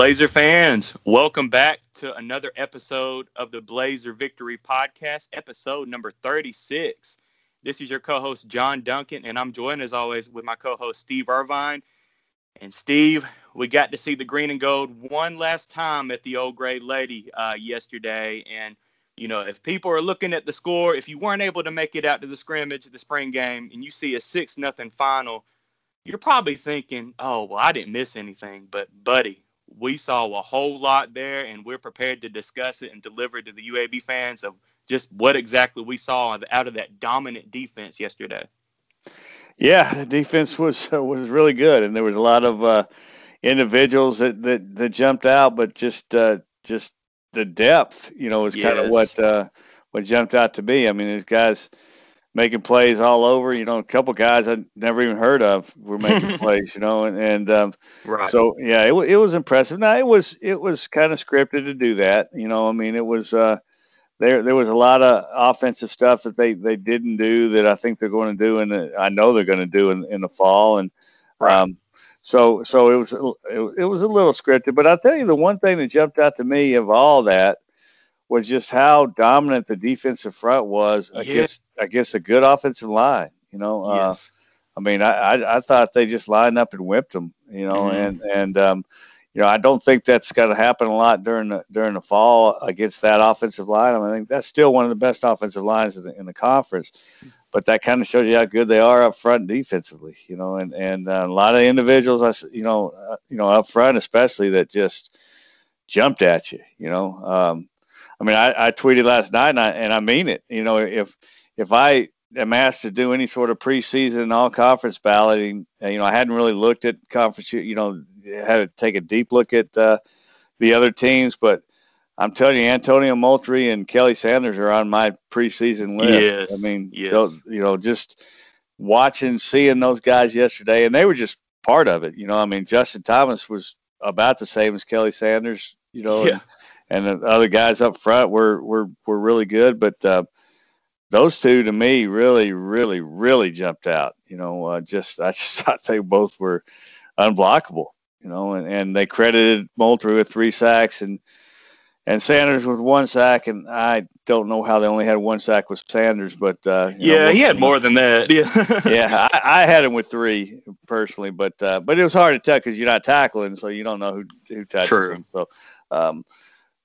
Blazer fans, welcome back to another episode of the Blazer Victory Podcast, episode number 36. This is your co host, John Duncan, and I'm joined as always with my co host, Steve Irvine. And Steve, we got to see the green and gold one last time at the old gray lady uh, yesterday. And, you know, if people are looking at the score, if you weren't able to make it out to the scrimmage, the spring game, and you see a 6 nothing final, you're probably thinking, oh, well, I didn't miss anything. But, buddy, we saw a whole lot there, and we're prepared to discuss it and deliver to the UAB fans of just what exactly we saw out of that dominant defense yesterday. Yeah, the defense was uh, was really good, and there was a lot of uh, individuals that, that that jumped out, but just uh, just the depth, you know, was kind of what uh, what jumped out to me. I mean, these guys making plays all over. You know, a couple guys I never even heard of were making plays. You know, and, and um, right. so yeah, it, it was impressive. Now it was it was kind of scripted to do that. You know, I mean, it was uh, there there was a lot of offensive stuff that they they didn't do that I think they're going to do, and I know they're going to do in, in the fall, and right. um, so so it was it, it was a little scripted. But I'll tell you the one thing that jumped out to me of all that was just how dominant the defensive front was yeah. against against a good offensive line. You know, uh, yes. uh, I mean, I, I, I thought they just lined up and whipped them. You know, mm-hmm. and and um, you know, I don't think that's going to happen a lot during the during the fall against that offensive line. I, mean, I think that's still one of the best offensive lines in the, in the conference. But that kind of shows you how good they are up front defensively. You know, and and uh, a lot of individuals, I you know, uh, you know, up front especially that just jumped at you. You know, um, I mean, I, I tweeted last night, and I, and I mean it. You know, if if I am asked to do any sort of preseason all conference balloting, uh, you know, I hadn't really looked at conference. You know, had to take a deep look at uh, the other teams, but I'm telling you, Antonio Moultrie and Kelly Sanders are on my preseason list. Yes, I mean, yes. those, you know, just watching, seeing those guys yesterday, and they were just part of it. You know, I mean, Justin Thomas was about the same as Kelly Sanders. You know, yeah. And, the other guys up front were were were really good, but uh, those two to me really, really, really jumped out. You know, uh, just I just thought they both were unblockable. You know, and, and they credited Moultrie with three sacks and and Sanders with one sack, and I don't know how they only had one sack with Sanders, but uh, yeah, know, he had more than that. Yeah, yeah, I, I, had him with three personally, but uh, but it was hard to tell because you're not tackling, so you don't know who who touches True. him. So, um,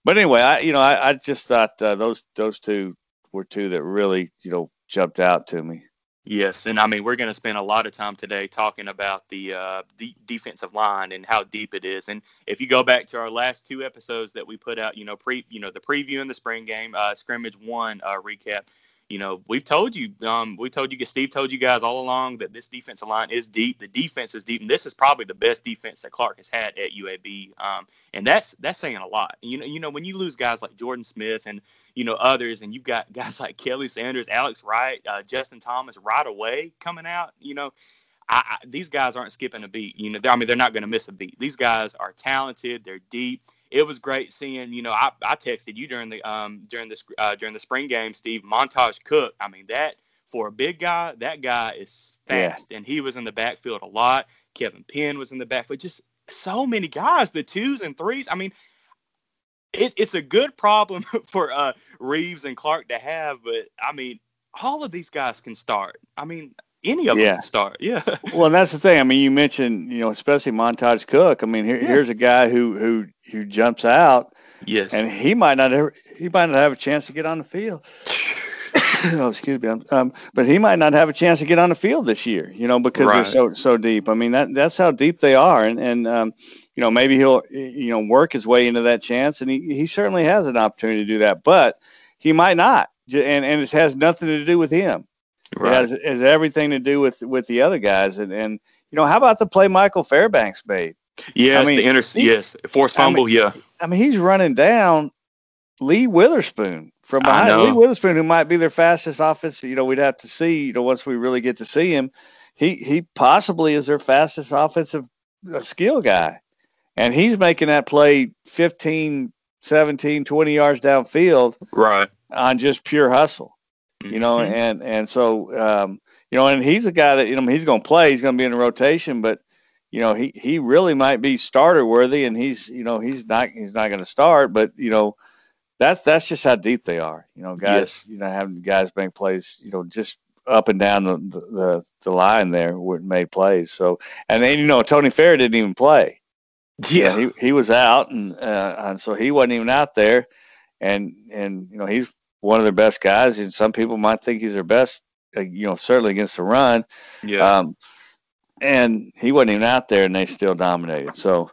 but anyway, I you know I, I just thought uh, those those two were two that really you know jumped out to me. Yes, and I mean we're going to spend a lot of time today talking about the uh, defensive line and how deep it is. And if you go back to our last two episodes that we put out, you know, pre you know the preview in the spring game, uh, scrimmage one uh, recap, you know, we've told you, um, we told you, Steve told you guys all along that this defensive line is deep. The defense is deep, and this is probably the best defense that Clark has had at UAB. Um, and that's that's saying a lot. You know, you know, when you lose guys like Jordan Smith and you know others, and you've got guys like Kelly Sanders, Alex Wright, uh, Justin Thomas right away coming out, you know. I, I, these guys aren't skipping a beat. You know, I mean, they're not going to miss a beat. These guys are talented. They're deep it was great seeing. You know, I, I texted you during the um during this uh, during the spring game, Steve Montage Cook. I mean that for a big guy, that guy is fast, yeah. and he was in the backfield a lot. Kevin Penn was in the backfield. Just so many guys, the twos and threes. I mean, it, it's a good problem for uh, Reeves and Clark to have, but I mean, all of these guys can start. I mean, any of yeah. them start. Yeah. well, and that's the thing. I mean, you mentioned, you know, especially Montage Cook. I mean, here, yeah. here's a guy who who who jumps out. Yes. And he might not ever, he might not have a chance to get on the field. oh, excuse me. Um, but he might not have a chance to get on the field this year, you know, because right. they're so so deep. I mean, that that's how deep they are, and and um, you know, maybe he'll you know work his way into that chance, and he he certainly has an opportunity to do that, but he might not, and and it has nothing to do with him. Right. It has, it has everything to do with with the other guys, and and you know, how about the play Michael Fairbanks made? Yes, I mean, the inter- he, yes, forced fumble. I mean, yeah, I mean he's running down Lee Witherspoon from behind. Lee Witherspoon, who might be their fastest offense. You know, we'd have to see. You know, once we really get to see him, he he possibly is their fastest offensive uh, skill guy, and he's making that play 15, 17, 20 yards downfield, right, on just pure hustle. Mm-hmm. You know, and and so um, you know, and he's a guy that you know he's going to play. He's going to be in the rotation, but you know, he he really might be starter worthy, and he's you know he's not he's not going to start, but you know that's that's just how deep they are. You know, guys, yes. you know, having guys make plays, you know, just up and down the the, the line there made plays. So and then you know Tony Fair didn't even play. Yeah, he he was out, and uh, and so he wasn't even out there, and and you know he's one of their best guys, and some people might think he's their best. Uh, you know, certainly against the run. Yeah. Um, and he wasn't even out there, and they still dominated. So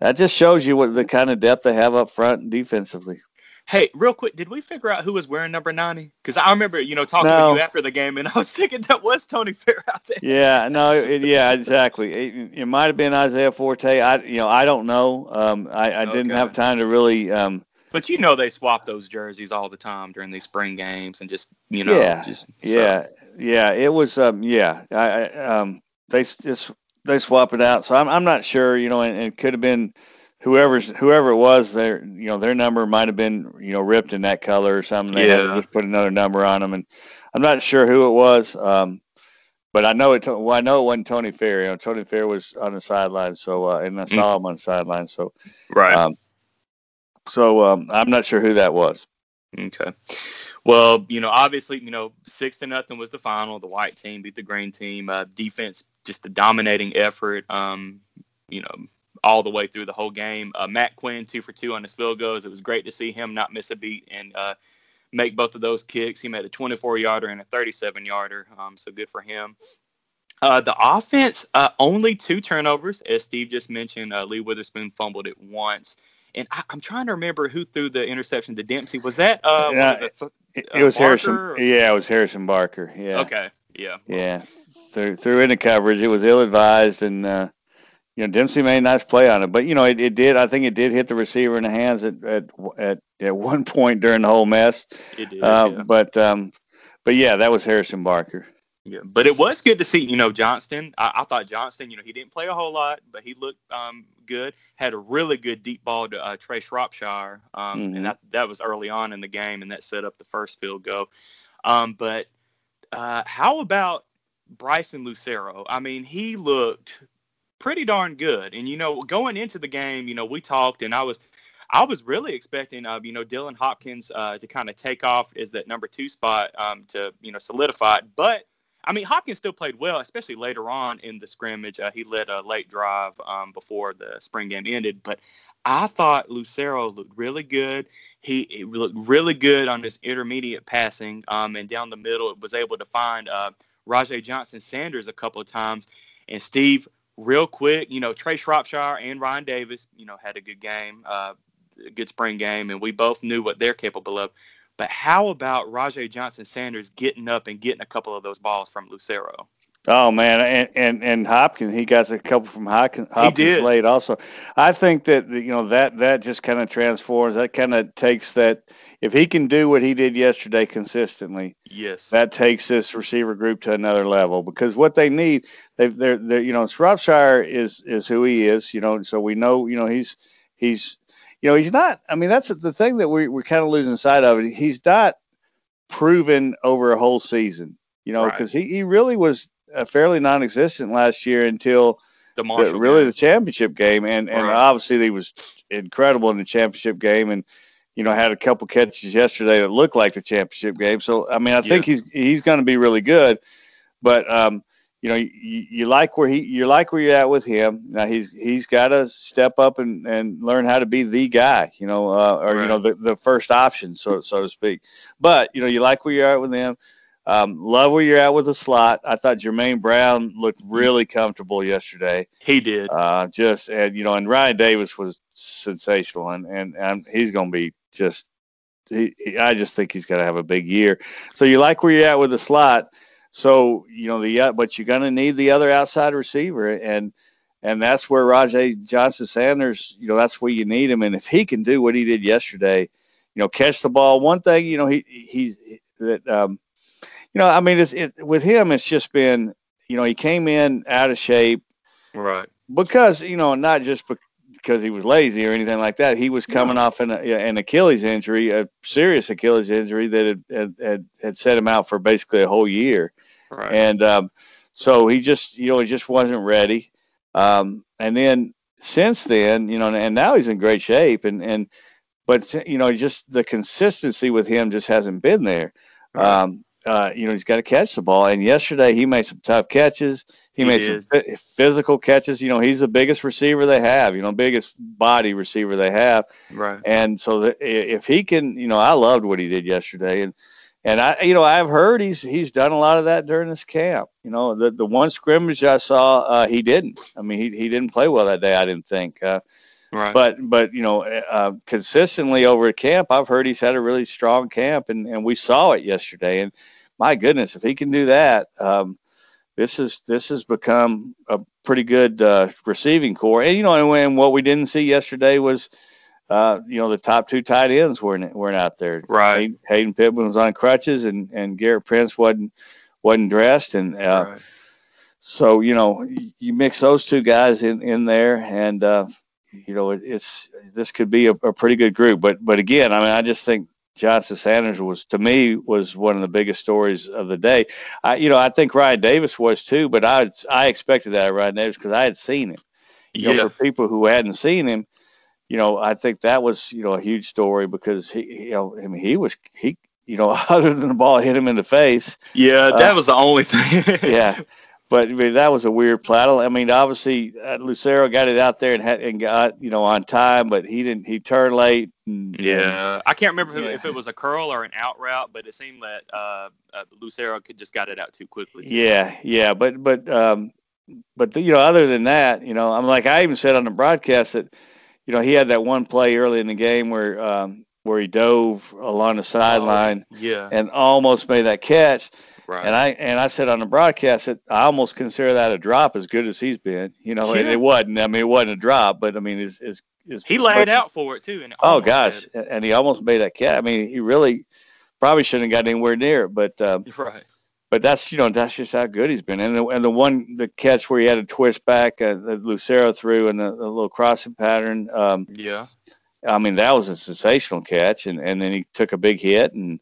that just shows you what the kind of depth they have up front and defensively. Hey, real quick, did we figure out who was wearing number 90? Because I remember, you know, talking no. to you after the game, and I was thinking that was Tony Fair out there. Yeah, no, it, yeah, exactly. It, it might have been Isaiah Forte. I, you know, I don't know. Um, I, I didn't have time to really. Um, but you know, they swap those jerseys all the time during these spring games, and just you know, yeah, just, so. yeah, yeah. It was, um, yeah. I, I um, they just they swap it out. So I'm I'm not sure. You know, and, and it could have been whoever's whoever it was, their you know their number might have been you know ripped in that color or something. They yeah. just put another number on them, and I'm not sure who it was. Um, but I know it. Well, I know it wasn't Tony Fair. You know, Tony Fair was on the sideline, so uh, and I saw mm. him on the sideline. So right. Um, so um, I'm not sure who that was. Okay. Well, you know, obviously, you know, six to nothing was the final. The white team beat the green team. Uh, defense, just a dominating effort. Um, you know, all the way through the whole game. Uh, Matt Quinn, two for two on his field goals. It was great to see him not miss a beat and uh, make both of those kicks. He made a 24 yarder and a 37 yarder, um, so good for him. Uh, the offense, uh, only two turnovers, as Steve just mentioned. Uh, Lee Witherspoon fumbled it once. And I, am trying to remember who threw the interception to Dempsey. Was that uh, yeah, the, it, it was Harrison? Or? Yeah, it was Harrison Barker. Yeah. Okay. Yeah. Yeah. Threw, threw into coverage. It was ill advised, and uh, you know, Dempsey made a nice play on it, but you know, it, it did. I think it did hit the receiver in the hands at at at, at one point during the whole mess. It did. Uh, yeah. But um, but yeah, that was Harrison Barker. Yeah, but it was good to see. You know, Johnston. I, I thought Johnston. You know, he didn't play a whole lot, but he looked um, good. Had a really good deep ball to uh, Trea Shropshire, um, mm-hmm. and that that was early on in the game, and that set up the first field goal. Um, but uh, how about Bryson Lucero? I mean, he looked pretty darn good. And you know, going into the game, you know, we talked, and I was I was really expecting, uh, you know, Dylan Hopkins uh, to kind of take off as that number two spot um, to, you know, solidify it. But I mean, Hopkins still played well, especially later on in the scrimmage. Uh, he led a late drive um, before the spring game ended. But I thought Lucero looked really good. He, he looked really good on his intermediate passing, um, and down the middle, It was able to find uh, Rajae Johnson Sanders a couple of times. And Steve, real quick, you know, Trea Shropshire and Ryan Davis, you know, had a good game, uh, a good spring game, and we both knew what they're capable of. But how about Rajae Johnson Sanders getting up and getting a couple of those balls from Lucero? Oh man, and and, and Hopkins, he got a couple from Hopkins, Hopkins late also. I think that you know that that just kind of transforms. That kind of takes that. If he can do what he did yesterday consistently, yes, that takes this receiver group to another level. Because what they need, they they're, they're you know Shropshire is is who he is. You know, so we know you know he's he's you know he's not. I mean, that's the thing that we we're kind of losing sight of. He's not proven over a whole season. You know, because right. he, he really was uh, fairly non-existent last year until the, the really game. the championship game, and and right. obviously he was incredible in the championship game, and you know had a couple catches yesterday that looked like the championship game. So I mean, I yeah. think he's he's going to be really good, but um, you know, you, you like where he you like where you're at with him. Now he's he's got to step up and, and learn how to be the guy, you know, uh, or right. you know the, the first option, so so to speak. But you know, you like where you're at with him. Um, love where you're at with the slot. I thought Jermaine Brown looked really comfortable yesterday. He did. Uh, just and you know, and Ryan Davis was sensational, and and, and he's going to be just. He, he, I just think he's going to have a big year. So you like where you're at with the slot. So you know the but you're going to need the other outside receiver, and and that's where Rajae Johnson Sanders. You know that's where you need him, and if he can do what he did yesterday, you know, catch the ball. One thing, you know, he he's that. Um, you know, I mean, it's it, with him, it's just been, you know, he came in out of shape, right? Because you know, not just because he was lazy or anything like that. He was coming off an, an Achilles injury, a serious Achilles injury that had, had, had, had set him out for basically a whole year, right. and um, so he just, you know, he just wasn't ready. Um, and then since then, you know, and now he's in great shape, and and but you know, just the consistency with him just hasn't been there. Um, uh, you know, he's got to catch the ball. And yesterday he made some tough catches. He, he made did. some physical catches. You know, he's the biggest receiver they have. You know, biggest body receiver they have. Right. And so that if he can, you know, I loved what he did yesterday, and and I, you know, I've heard he's he's done a lot of that during this camp. You know, the the one scrimmage I saw, uh, he didn't. I mean, he he didn't play well that day. I didn't think. Uh, Right. But but you know, uh, consistently over at camp, I've heard he's had a really strong camp, and and we saw it yesterday. And my goodness, if he can do that, um, this is this has become a pretty good uh, receiving core. And you know, and what we didn't see yesterday was. Uh, you know, the top two tight ends weren't weren't out there. Right. Hayden, Hayden Pittman was on crutches, and and Gerrit Prince wasn't wasn't dressed, and uh, right. so you know, you mix those two guys in in there, and uh, you know, it, it's this could be a, a, pretty good group. But but again, I mean, I just think Johnson Sanders was to me was one of the biggest stories of the day. I you know I think Ryan Davis was too, but I I expected that of Ryan Davis because I had seen him. You yeah. know, for people who hadn't seen him, you know, I think that was you know a huge story because he you know I mean he was he you know other than the ball hit him in the face. Yeah, that uh, was the only thing. yeah but I mean, that was a weird plattle. I mean, obviously uh, Lucero got it out there and had and got you know on time, but he didn't. He turned late. And, yeah, I can't remember yeah. if it was a curl or an out route, but it seemed that uh, uh, Lucero could just got it out too quickly. Too. Yeah, yeah, but but um, but the, you know, other than that, you know, I'm like I even said on the broadcast that you know he had that one play early in the game where um, where he dove along the sideline, oh, yeah, and almost made that catch Right. And I and I said on the broadcast that I almost consider that a drop as good as he's been. You know, yeah. it, it, wasn't. I mean, it wasn't a drop, but I mean, is is he laid out for it too. And oh gosh, had. and he almost made that catch. I mean, he really probably shouldn't have got anywhere near it, but um, right. But that's you know that's just how good he's been. And the, and the one the catch where he had a twist back uh, that Lucero threw and the, the little crossing pattern. Um, yeah. I mean that was a sensational catch, and and then he took a big hit and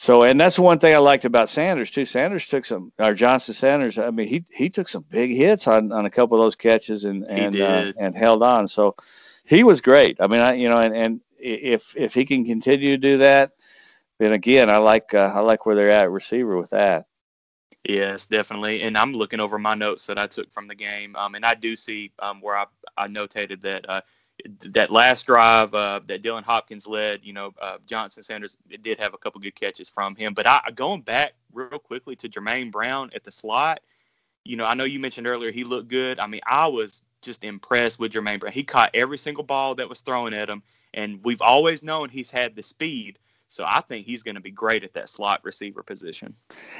so, and that's one thing I liked about Sanders too. Sanders took some, or Johnson Sanders. I mean, he he took some big hits on, on a couple of those catches and and uh, and held on. So, he was great. I mean, I you know, and, and if if he can continue to do that, then again, I like uh, I like where they're at receiver with that. Yes, definitely. And I'm looking over my notes that I took from the game, um, and I do see um, where I I notated that. Uh, that last drive uh, that Dylan Hopkins led, you know, uh, Johnson Sanders did have a couple good catches from him. But I, going back real quickly to Jermaine Brown at the slot, you know, I know you mentioned earlier he looked good. I mean, I was just impressed with Jermaine Brown. He caught every single ball that was thrown at him, and we've always known he's had the speed. So I think he's going to be great at that slot receiver position.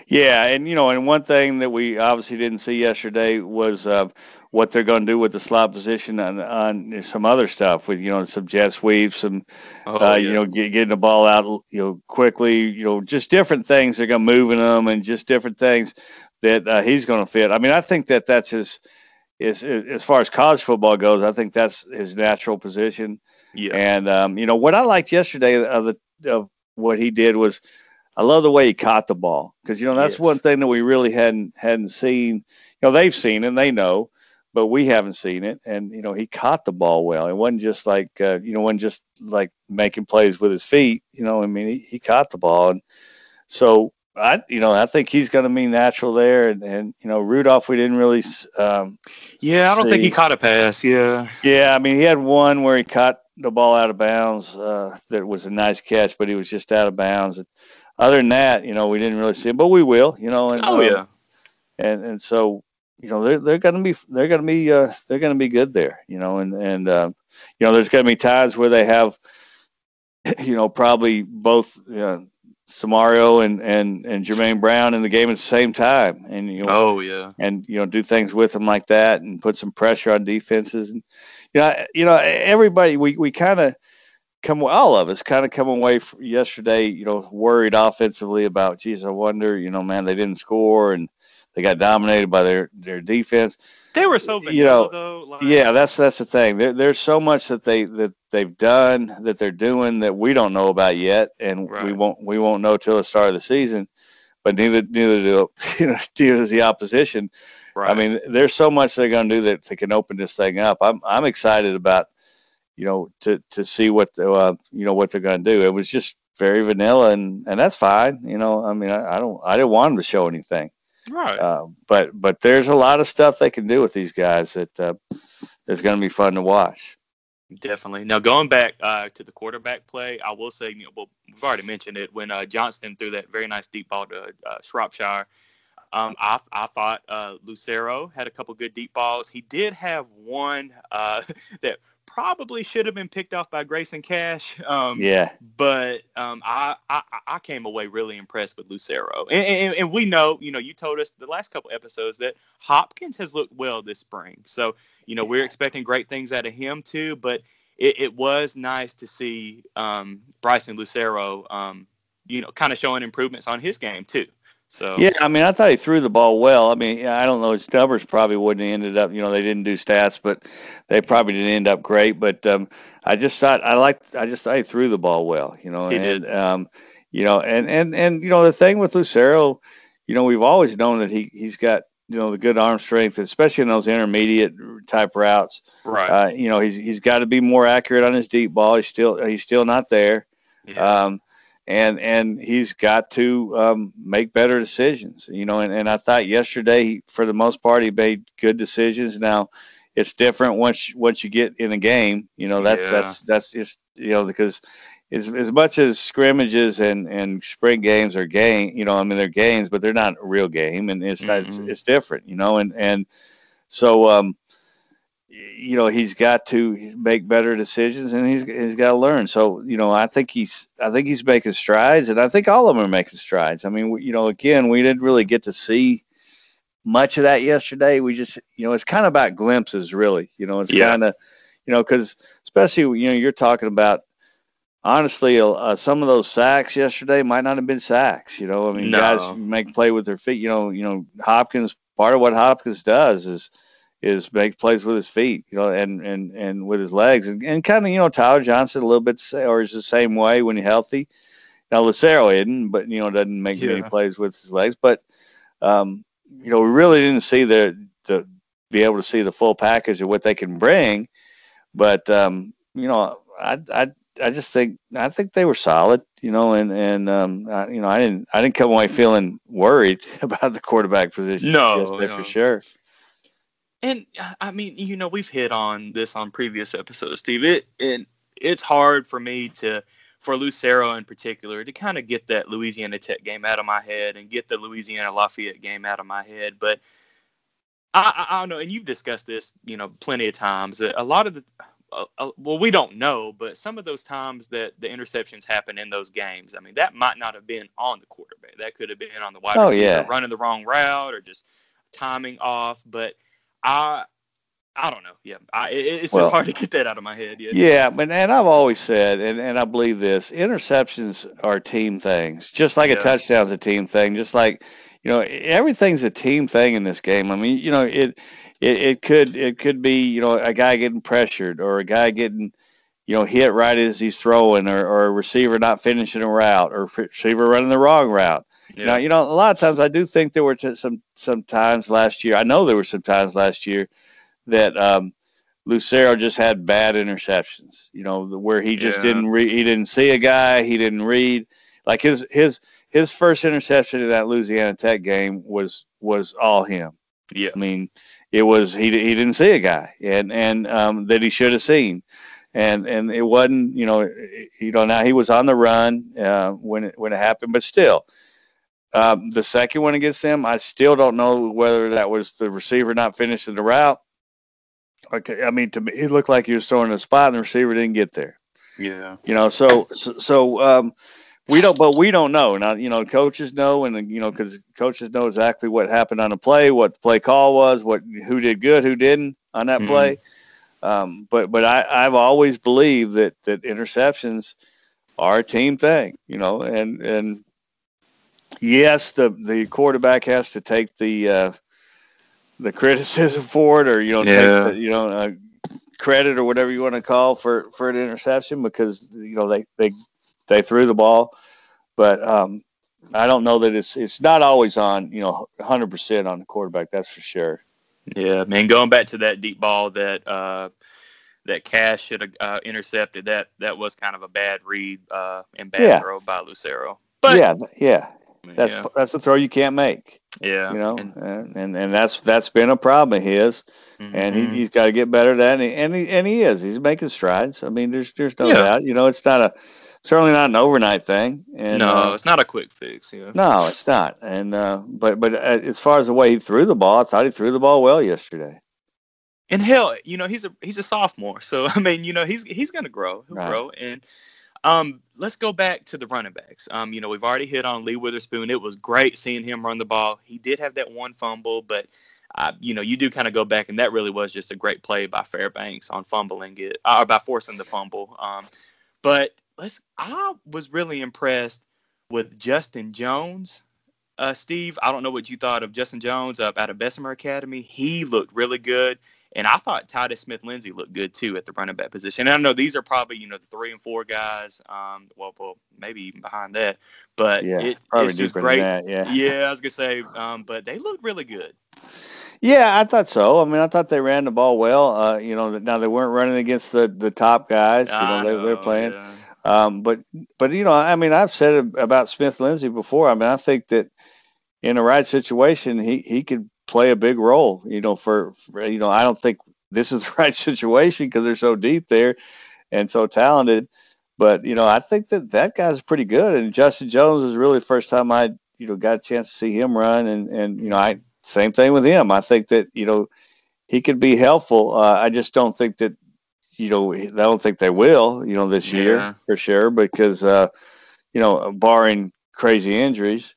Yeah, and you know, and one thing that we obviously didn't see yesterday was uh, what they're going to do with the slot position on, on some other stuff with you know some jet sweeps, some oh, uh, yeah. you know get, getting the ball out you know quickly, you know just different things. They're going to moving them and just different things that uh, he's going to fit. I mean, I think that that's his. Is, as far as college football goes, I think that's his natural position. Yeah. And um, you know what I liked yesterday of the of what he did was I love the way he caught the ball because you know that's yes. one thing that we really hadn't hadn't seen. You know they've seen and they know, but we haven't seen it. And you know he caught the ball well. It wasn't just like uh, you know wasn't just like making plays with his feet. You know I mean he, he caught the ball and so I you know I think he's going to be natural there. And, and you know Rudolph we didn't really. Um, yeah, I don't see. think he caught a pass. Yeah. Yeah, I mean he had one where he caught the ball out of bounds. Uh, that was a nice catch, but he was just out of bounds. Other than that, you know, we didn't really see him, but we will, you know. And, oh yeah. and and so you know they're they're gonna be they're gonna be uh, they're gonna be good there, you know, and and uh, you know there's gonna be times where they have, you know, probably both. Uh, Samario and, and, and Jermaine Brown in the game at the same time, and you know, oh yeah, and you know, do things with them like that, and put some pressure on defenses, and you know, you know, everybody, we, we kind of come, all of us kind of come away yesterday, you know, worried offensively about, geez, I wonder, you know, man, they didn't score and they got dominated by their, their defense. They were so vanilla, you know, though. Like... Yeah, that's that's the thing. There, there's so much that they that they've done that they're doing that we don't know about yet, and right. we won't we won't know till the start of the season. But neither neither do you know neither does the opposition. Right. I mean, there's so much they're going to do that they can open this thing up. I'm I'm excited about, you know, to to see what the uh, you know what they're going to do. It was just very vanilla, and and that's fine. You know, I mean, I, I don't I didn't want them to show anything. Right. Uh, but but there's a lot of stuff they can do with these guys that uh, that's going to be fun to watch. Definitely. Now going back uh, to the quarterback play, I will say, you know, well, we've already mentioned it when uh, Johnston threw that very nice deep ball to uh, Shropshire. Um, I, I thought uh, Lucero had a couple good deep balls. He did have one uh, that probably should have been picked off by Grayson Cash. Um, yeah. But um, I, I, I came away really impressed with Lucero, and, and, and, we know, you know, you told us the last couple episodes that Hopkins has looked well this spring. So you know we're expecting great things out of him too. But it, it was nice to see um, Bryson Lucero, um, you know, kind of showing improvements on his game too. So yeah, I mean, I thought he threw the ball well. I mean, I don't know his numbers probably wouldn't have ended up. You know, they didn't do stats, but they probably didn't end up great. But um, I just thought I liked. I just thought he threw the ball well. You know, he and did. um, you know, and and and you know the thing with Lucero, you know, we've always known that he he's got you know the good arm strength, especially in those intermediate type routes. Right. Uh, you know, he's he's got to be more accurate on his deep ball. He's still he's still not there. Yeah. Um, and and he's got to um, make better decisions. You know, and, and I thought yesterday, for the most part, he made good decisions. Now, it's different once once you get in a game. You know, that's yeah. that's that's just you know because as as much as scrimmages and and spring games are game, you know, I mean they're games, but they're not a real game, and it's mm-hmm. it's, it's different. You know, and and so um, you know he's got to make better decisions and he's he's got to learn. So you know I think he's I think he's making strides and I think all of them are making strides. I mean you know again we didn't really get to see much of that yesterday. We just you know it's kind of about glimpses really. You know it's yeah. kind of you know because especially you know you're talking about honestly uh, some of those sacks yesterday might not have been sacks. You know I mean no. guys make play with their feet. You know you know Hopkins part of what Hopkins does is is make plays with his feet, you know, and and and with his legs, and, and kind of you know Tyler Johnston a little bit, or is the same way when he's healthy. Now Lucero isn't, but you know doesn't make yeah. many plays with his legs. But um, you know we really didn't see the the be able to see the full package of what they can bring. But um, you know I I I just think I think they were solid, you know, and and um, I, you know I didn't I didn't come away feeling worried about the quarterback position. No, no. for sure. And I mean, you know, we've hit on this on previous episodes, Steve. It and it's hard for me to, for Lucero in particular, to kind of get that Louisiana Tech game out of my head and get the Louisiana Lafayette game out of my head. But I, I, I don't know, and you've discussed this, you know, plenty of times. A lot of the, uh, uh, well, we don't know, but some of those times that the interceptions happen in those games, I mean, that might not have been on the quarterback. That could have been on the wide oh, receiver yeah. running the wrong route or just timing off. But I I don't know. Yeah, I, it's well, just hard to get that out of my head. Yeah, yeah, but and I've always said, and, and I believe this: interceptions are team things, just like yeah. a touchdown's a team thing, just like you know everything's a team thing in this game. I mean, you know it it, it could it could be you know a guy getting pressured or a guy getting you know hit right as he's throwing or, or a receiver not finishing a route or receiver running the wrong route yeah. Now, you know, a lot of times I do think there were some some times last year. I know there were some times last year that um, Lucero just had bad interceptions. You know, where he just yeah. didn't read, he didn't see a guy, he didn't read. Like his his his first interception in that Louisiana Tech game was was all him. Yeah. I mean, it was he he didn't see a guy and and um, that he should have seen. And and it wasn't, you know, you know. Now he was on the run uh, when it when it happened, but still, um, the second one against them, I still don't know whether that was the receiver not finishing the route. Okay, I mean, to me, it looked like he was throwing a spot and the receiver didn't get there. Yeah. You know, so so, so um, we don't, but we don't know. Now, you know, coaches know, and you know, because coaches know exactly what happened on the play, what the play call was, what who did good, who didn't on that mm-hmm. play. Um, but but I, I've always believed that that interceptions are a team thing, you know, and and yes, the the quarterback has to take the uh, the criticism for it, or you know, yeah. take the, you know uh, credit or whatever you want to call for for an interception because you know they they they threw the ball, but um, I don't know that it's it's not always on you know 100% on the quarterback. That's for sure. Yeah, man. Going back to that deep ball that uh, that Cash should have uh, intercepted, that that was kind of a bad read uh, and bad yeah. throw by Lucero. But yeah, yeah, that's yeah. that's a throw you can't make. Yeah, you know, and and, and that's that's been a problem of his, mm-hmm. and he, he's got to get better at that, and he, and he and he is. He's making strides. I mean, there's there's no yeah. doubt. You know, it's not a certainly not an overnight thing. And, no, uh, it's not a quick fix. Yeah. No, it's not. And uh, but but uh, as far as the way he threw the ball, I thought he threw the ball well yesterday. And hell, you know, he's a he's a sophomore, so I mean, you know, he's he's gonna grow. He'll right. grow. And um, let's go back to the running backs. Um, you know, we've already hit on Lee Witherspoon. It was great seeing him run the ball. He did have that one fumble, but uh, you know, you do kind of go back, and that really was just a great play by Fairbanks on fumbling it, or by forcing the fumble. Um, but let's. I was really impressed with Justin Jones. Uh, Steve, I don't know what you thought of Justin Jones up out of Bessemer Academy. He looked really good. And I thought Titus Smith Lindsay looked good too at the running back position. And I know these are probably, you know, the three and four guys. Um, well, well, maybe even behind that. But yeah, it, it's just great. That, yeah. yeah, I was gonna say, um, but they looked really good. Yeah, I thought so. I mean, I thought they ran the ball well. Uh, you know, now they weren't running against the the top guys. You know, they, they're playing. Yeah. Um, but but you know, I mean, I've said about Smith Lindsay before. I mean, I think that in the right situation, he he could play a big role. You know, for, for you know, I don't think this is the right situation because they're so deep there and so talented. But you know, I think that that guy's pretty good. And Justin Jones is really the first time I you know got a chance to see him run. And and you know, I same thing with him. I think that you know he could be helpful. Uh, I just don't think that you know I don't think they will. You know, this yeah. year for sure because uh, you know, barring crazy injuries.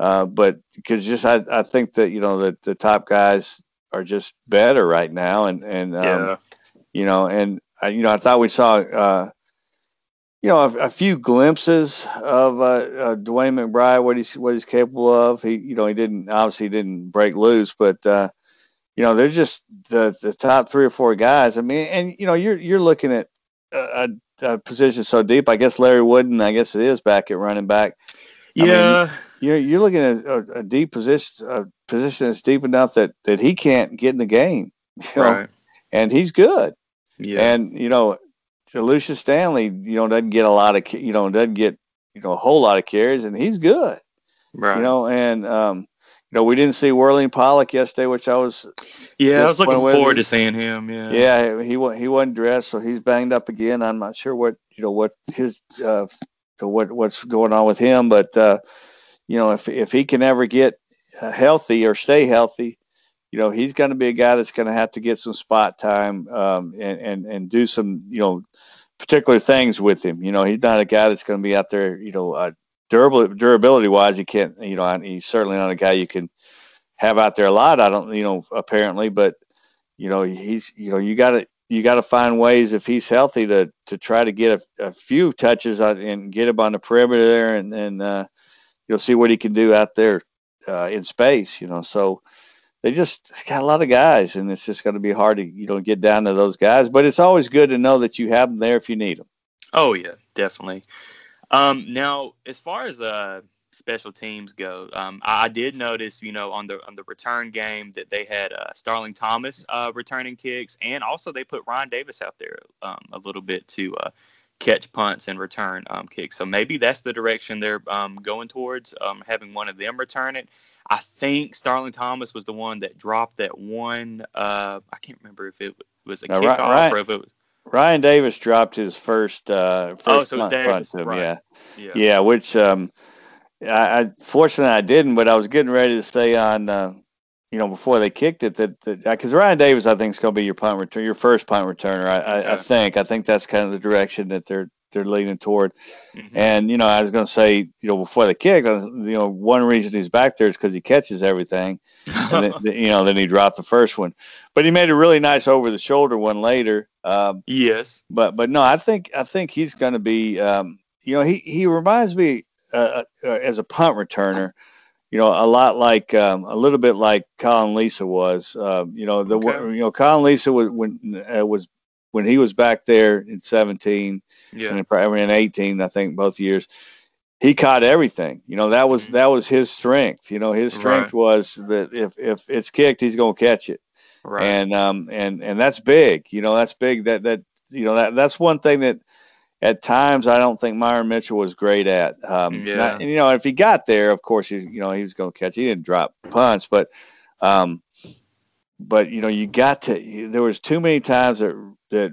Uh, but because just I, I think that you know that the top guys are just better right now, and and um, yeah. you know, and I, you know I thought we saw uh, you know a, a few glimpses of uh, uh, DeWayne McBride, what he's what he's capable of. He you know he didn't obviously didn't break loose, but uh, you know they're just the the top three or four guys. I mean, and you know you're you're looking at a, a position so deep. I guess Larry Wooden, I guess it is back at running back. Yeah. I mean, you're you're looking at a, a, deep position, a position that's deep enough that that he can't get in the game, you know? right? And he's good. Yeah. And you know, Lucius Stanley, you know, doesn't get a lot of, you know, doesn't get you know a whole lot of carries, and he's good. Right. You know, and um, you know, we didn't see Whirling Pollock yesterday, which I was. Yeah, I was looking forward to seeing him. Yeah. Yeah, he he wasn't dressed, so he's banged up again. I'm not sure what you know what his uh, what what's going on with him, but uh, you know, if if he can ever get uh, healthy or stay healthy, you know, he's going to be a guy that's going to have to get some spot time um, and and and do some you know particular things with him. You know, he's not a guy that's going to be out there. You know, uh, durable durability wise, he can't. You know, he's certainly not a guy you can have out there a lot. I don't. You know, apparently, but you know, he's you know you got to you got to find ways if he's healthy to to try to get a, a few touches and get him on the perimeter there and and uh, you'll see what he can do out there uh, in space. You know, so they just got a lot of guys, and it's just going to be hard to you know get down to those guys. But it's always good to know that you have them there if you need them. Oh yeah, definitely. Um, now, as far as uh, special teams go, um, I, I, did notice, you know, on the on the return game that they had uh, Starling Thomas uh, returning kicks, and also they put Ryan Davis out there um, a little bit to uh, catch punts and return um, kicks. So maybe that's the direction they're um, going towards, um, having one of them return it. I think Starling Thomas was the one that dropped that one. Uh, I can't remember if it was a now, kickoff Ryan, or if it was. Ryan Davis dropped his first uh, first oh, so punt, Davis, him, right. yeah. yeah, yeah, which um, I, I fortunately I didn't, but I was getting ready to stay on uh, you know, before they kicked it, that because uh, Ryan Davis, I think, is going to be your punt return, your first punt returner. I, I, I, think, I think that's kind of the direction that they're they're leaning toward. Mm-hmm. And you know, I was going to say, you know, before the kick, uh, you know, one reason he's back there is because he catches everything, and then, you know, then he dropped the first one, but he made a really nice over the shoulder one later. Um, yes, but but no, I think I think he's going to be, um, you know, he he reminds me uh, uh, as a punt returner you know, a lot like um, a little bit like Colin Lisa was. Uh, you know, the okay. you know Colin Lisa was when uh, was when he was back there in 17 yeah. and probably in 18, I think both years. He caught everything. You know, that was mm-hmm. that was his strength. You know, his strength right. was that if if it's kicked, he's going to catch it. right. and um and and that's big. You know, that's big. That that you know that that's one thing that at times I don't think Myron Mitchell was great at. Um, yeah. Not, and, you know, if he got there, of course, he, you know, he was going to catch. He didn't drop punts, but, um, but you know, you got to. There was too many times that that,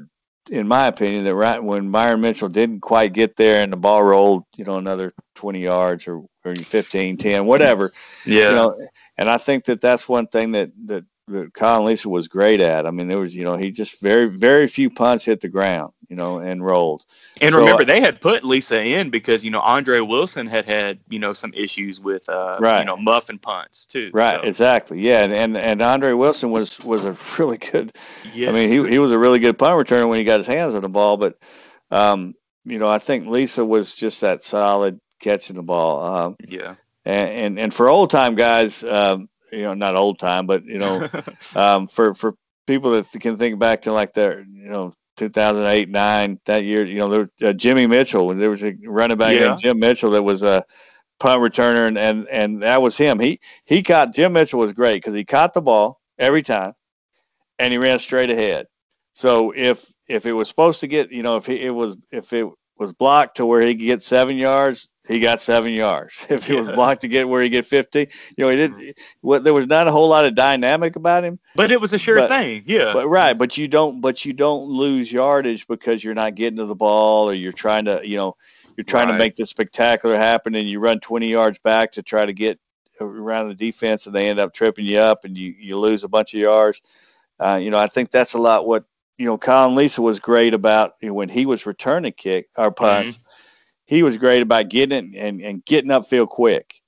in my opinion, that right when Myron Mitchell didn't quite get there and the ball rolled, you know, another 20 yards or, or 15, 10, whatever. Yeah. You know, and I think that that's one thing that that that Kyle Lisa was great at. I mean, there was, you know, he just very, very few punts hit the ground, you know, and rolled. And so, remember, they had put Lisa in because, you know, Andre Wilson had had, you know, some issues with, uh, right. you know, muffin punts too. Right. So. Exactly. Yeah. And, and, and Andre Wilson was, was a really good, yes. I mean, he, he was a really good punt returner when he got his hands on the ball, but, um, you know, I think Lisa was just that solid catching the ball. Um, yeah. And, and, and for old time guys, um, you know, not old time, but you know, um, for for people that can think back to like their, you know, 2008, nine that year, you know, there uh, Jimmy Mitchell when there was a running back yeah. named Jim Mitchell that was a punt returner, and and and that was him. He he caught Jim Mitchell was great because he caught the ball every time, and he ran straight ahead. So if if it was supposed to get, you know, if he, it was if it was blocked to where he could get seven yards, he got seven yards. If he yeah. was blocked to get where he get 50, you know, he did. Well, there was not a whole lot of dynamic about him. But it was a sure but, thing, yeah. But right, but you don't, but you don't lose yardage because you're not getting to the ball or you're trying to, you know, you're trying right. to make the spectacular happen and you run 20 yards back to try to get around the defense and they end up tripping you up and you you lose a bunch of yards. Uh, you know, I think that's a lot what you know, Colin Lisa was great about you know, when he was returning kick or punts. Mm-hmm. He was great about getting it and, and getting upfield quick,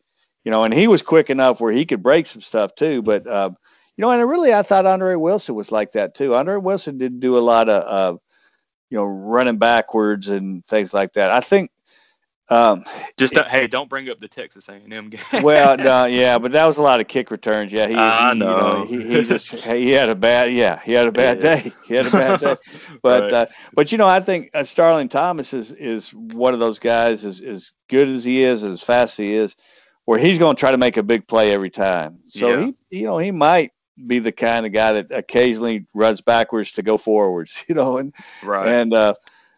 you know, and he was quick enough where he could break some stuff too. But uh, you know, and really, I thought Andre Wilson was like that too. Andre Wilson didn't do a lot of, uh, you know, running backwards and things like that. I think um, just don't, hey, don't bring up the Texas A&M game. well, no, yeah, but that was a lot of kick returns. Yeah, he, I he, know. You know he, he, just he had a bad yeah he had a bad yeah. day. He had a bad day. But right. uh, but you know I think uh, Starling Thomas is is one of those guys as as good as he is as fast as he is, where he's going to try to make a big play every time. So yeah. he you know he might be the kind of guy that occasionally runs backwards to go forwards. You know and right and uh,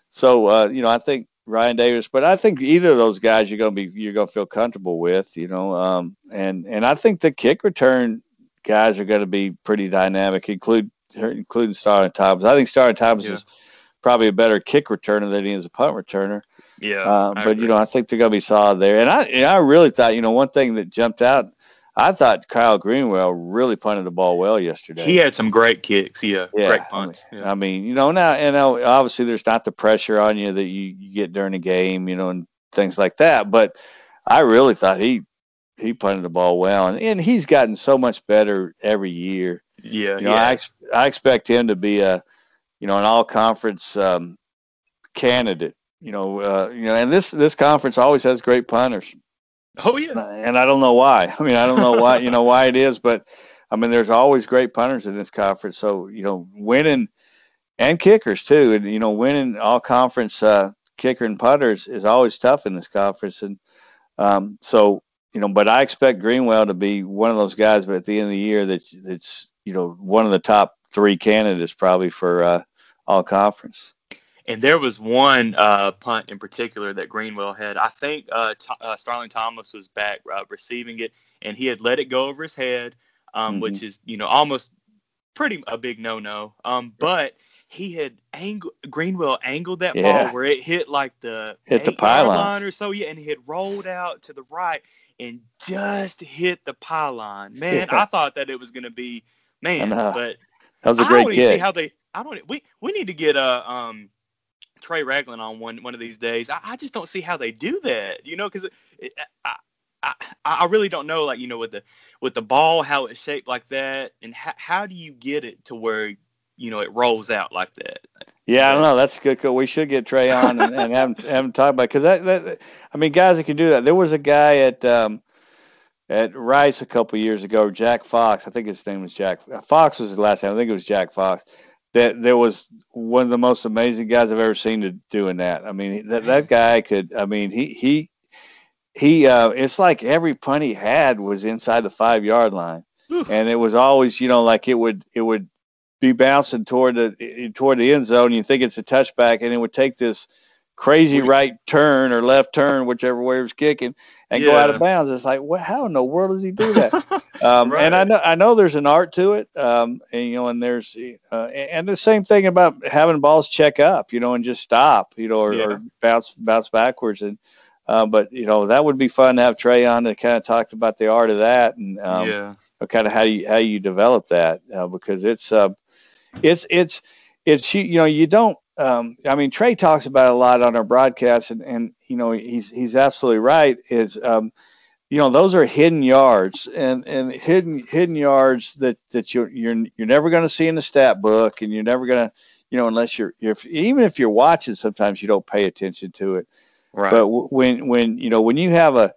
so uh, you know I think Ryan Davis, but I think either of those guys you're gonna be you're gonna feel comfortable with, you know. Um, and and I think the kick return guys are gonna be pretty dynamic, include including Starling Thomas. I think Starling Thomas yeah. is probably a better kick returner than he is a punt returner. Yeah. Uh, but you know, I think they're gonna be solid there. And I and I really thought, you know, one thing that jumped out I thought Kyle Greenwell really punted the ball well yesterday. He had some great kicks. Yeah, yeah great punts. I mean, yeah. I mean, you know, now and obviously there's not the pressure on you that you, you get during a game, you know, and things like that. But I really thought he he punted the ball well, and, and he's gotten so much better every year. Yeah, you know, I I expect him to be a you know an all conference um, candidate. You know, uh, you know, and this this conference always has great punters. Oh yeah. And I don't know why. I mean, I don't know why, you know, why it is, but I mean, there's always great punters in this conference. So, you know, winning and kickers too, and you know, winning all conference uh, kicker and punters is always tough in this conference. And um, so, you know, but I expect Greenwell to be one of those guys, but at the end of the year, that's that's you know one of the top three candidates probably for uh, all conference. And there was one uh, punt in particular that Greenwell had. I think uh, t- uh, Starling Thomas was back uh, receiving it, and he had let it go over his head, um, mm-hmm. which is you know almost pretty a big no-no. Um, but he had Greenwell angled that yeah. ball where it hit like the hit the pylon or so, yeah, and he had rolled out to the right and just hit the pylon. Man, yeah. I thought that it was going to be man, but that was a great I don't kick. see how they. I don't. We we need to get a um Trey Ragland on one one of these days. I, I just don't see how they do that, you know, because I, I I really don't know, like you know, with the with the ball, how it's shaped like that, and how how do you get it to where you know it rolls out like that? Yeah, I don't know. That's good. We should get Trey on and, and have, him, have him talk about because that, that I mean, guys that can do that. There was a guy at um, at Rice a couple years ago, Jack Fox. I think his name was Jack Fox was his last name. I think it was Jack Fox that there was one of the most amazing guys I've ever seen to doing that. I mean, that that guy could. I mean, he he he. Uh, it's like every punt he had was inside the five yard line. and it was always you know like it would it would be bouncing toward the toward the end zone. You think it's a touchback, and it would take this crazy right turn or left turn, whichever way he was kicking, and yeah. go out of bounds. It's like, what? How in the world does he do that? um, right. And I know I know there's an art to it, um, and you know, and there's uh, and the same thing about having balls check up, you know, and just stop, you know, or, yeah. or bounce bounce backwards and. Uh, but you know that would be fun to have Trea on to kind of talk about the art of that and um, yeah. kind of how you how you develop that uh, because it's uh, it's it's it's you know you don't um, I mean, Trea talks about it a lot on our broadcast, and, and you know he's he's absolutely right. Is um, you know those are hidden yards, and and hidden hidden yards that that you're you're you're never going to see in the stat book, and you're never going to you know unless you're, you're even if you're watching, sometimes you don't pay attention to it. Right. But when when you know when you have a,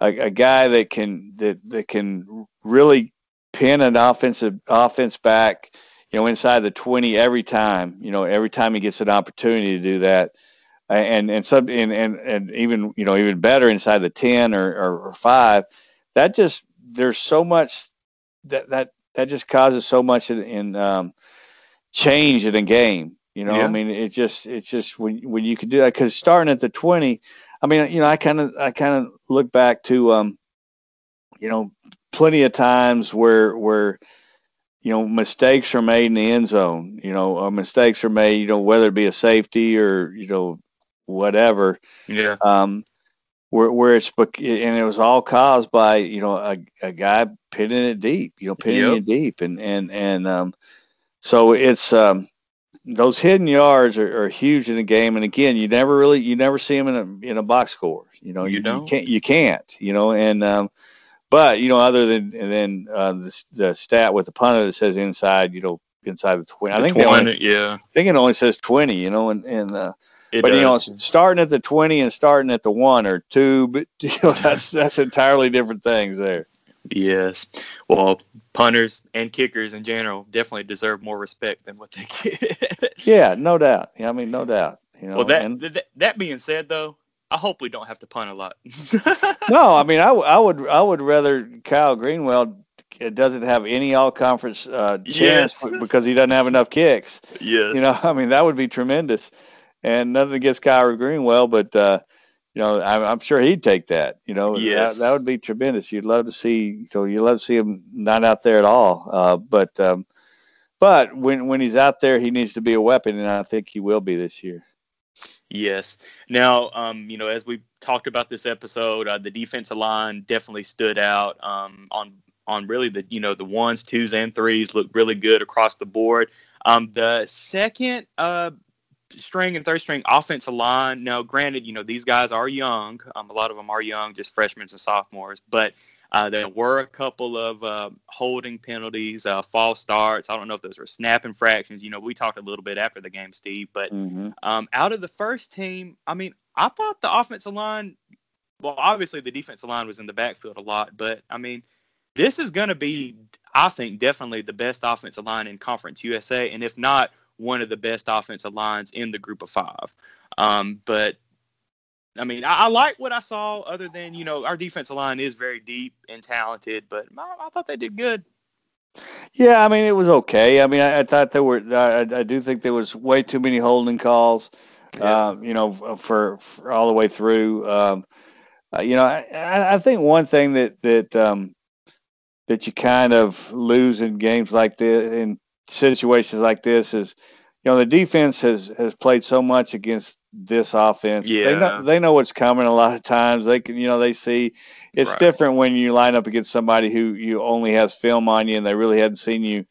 a a guy that can that that can really pin an offensive offense back you know, inside the 20 every time, you know, every time he gets an opportunity to do that. And, and some, and, and, and even, you know, even better inside the 10 or, or, or five, that just, there's so much that, that, that just causes so much in, in um, change in a game. You know, yeah. I mean, it just, it's just when, when you can do that, because starting at the 20, I mean, you know, I kind of, I kind of look back to, um, you know, plenty of times where, where, you know, mistakes are made in the end zone. You know, uh, mistakes are made. You know, whether it be a safety or you know whatever. Yeah. Um, where where it's and it was all caused by you know a, a guy pinning it deep. You know, pinning yep. it deep, and and and um, so it's um those hidden yards are, are, huge in the game. And again, you never really you never see them in a in a box score. You know, you, you don't. You can't. You can't. You know, and um, but you know, other than and then uh, the, the stat with the punter that says inside, you know, inside the twenty. I think 20, only, yeah. I think it only says twenty. You know, and and uh, it but does. you know, starting at the twenty and starting at the one or two, but you know, that's that's entirely different things there. Yes. Well, punters and kickers in general definitely deserve more respect than what they get. yeah, no doubt. Yeah, I mean, no doubt. You know, well, that, and, that that being said, though, I hope we don't have to punt a lot. no, I mean, I, I would I would rather Kyle Greenwell doesn't have any all conference uh, chance yes. because he doesn't have enough kicks. Yes. You know, I mean, that would be tremendous. And nothing against Kyle Greenwell, but uh, you know, I'm, I'm, sure he'd take that. You know, yes. that, that would be tremendous. You'd love to see, you know, you'd love to see him not out there at all. Uh, but um, but when when he's out there, he needs to be a weapon, and I think he will be this year. Yes. Now, um, you know, as we talked about this episode, uh, the defensive line definitely stood out um, on on really the you know the ones, twos, and threes looked really good across the board. Um, the second uh, string and third string offensive line. Now, granted, you know these guys are young. Um, a lot of them are young, just freshmen and sophomores, but uh, there were a couple of uh, holding penalties, uh, false starts. I don't know if those were snap infractions. You know, we talked a little bit after the game, Steve. But mm-hmm. um, out of the first team, I mean, I thought the offensive line. Well, obviously the defensive line was in the backfield a lot, but I mean, this is going to be, I think, definitely the best offensive line in Conference USA, and if not, one of the best offensive lines in the Group of Five. Um, but I mean, I, I, like what I saw. Other than you know, our defensive line is very deep and talented, but I, I thought they did good. Yeah, I mean, it was okay. I mean, I, I thought there were. I, I, do think there was way too many holding calls. Yeah. Um, you know, for, for, all the way through. Um, uh, you know, I, I think one thing that that um, that you kind of lose in games like this, in situations like this, is you know the defense has has played so much against this offense. Yeah. They know they know what's coming a lot of times. They can you know they see it's right. different when you line up against somebody who you only has film on you and they really hadn't seen you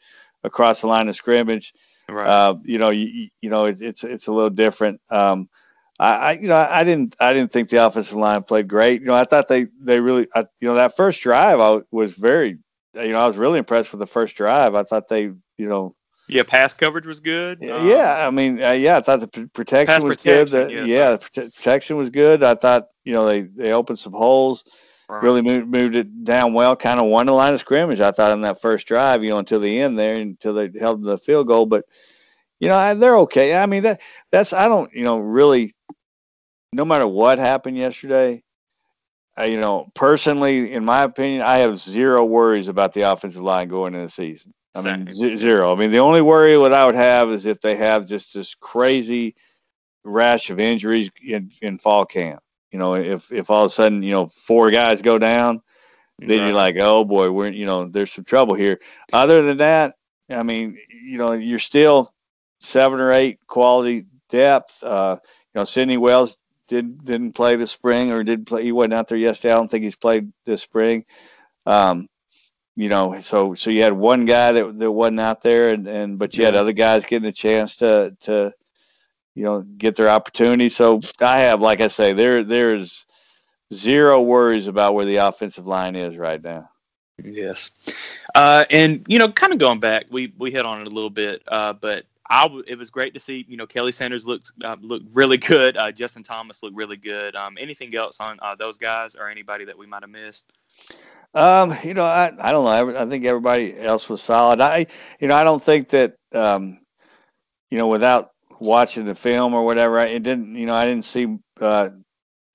across the line of scrimmage. Right. Uh, you know you you know it's it's it's a little different. Um, I, I you know I didn't I didn't think the offensive line played great. You know I thought they they really I, you know that first drive I was very you know I was really impressed with the first drive. I thought they you know yeah, pass coverage was good. Yeah, um, I mean, uh, yeah, I thought the p- protection was protection, good. The, yeah, the prote- protection was good. I thought, you know, they they opened some holes, right. really moved moved it down well, kind of won the line of scrimmage. I thought in that first drive, you know, until the end there, until they held the field goal. But you know, they're okay. I mean, that that's I don't, you know, really, no matter what happened yesterday, you know, personally, in my opinion, I have zero worries about the offensive line going into the season. I mean, z- zero. I mean, the only worry what I would have is if they have just this crazy rash of injuries in, in fall camp. You know, if if all of a sudden you know four guys go down, then right. you're like, oh boy, we're you know there's some trouble here. Other than that, I mean, you know, you're still seven or eight quality depth. Uh, you know, Sidney Wells did didn't play this spring or did play. He wasn't out there yesterday. I don't think he's played this spring. Um, you know, so so you had one guy that that wasn't out there, and and but you had other guys getting a chance to to you know get their opportunity. So I have, like I say, there there's zero worries about where the offensive line is right now. Yes, uh, and you know, kind of going back, we we hit on it a little bit, uh, but I w- it was great to see you know Kelly Sanders looked uh, looked really good. Uh, Justin Thomas looked really good. Um, anything else on uh, those guys or anybody that we might have missed? Um, you know, I, I don't know. I, I think everybody else was solid. I you know I don't think that um, you know without watching the film or whatever, it didn't you know I didn't see uh,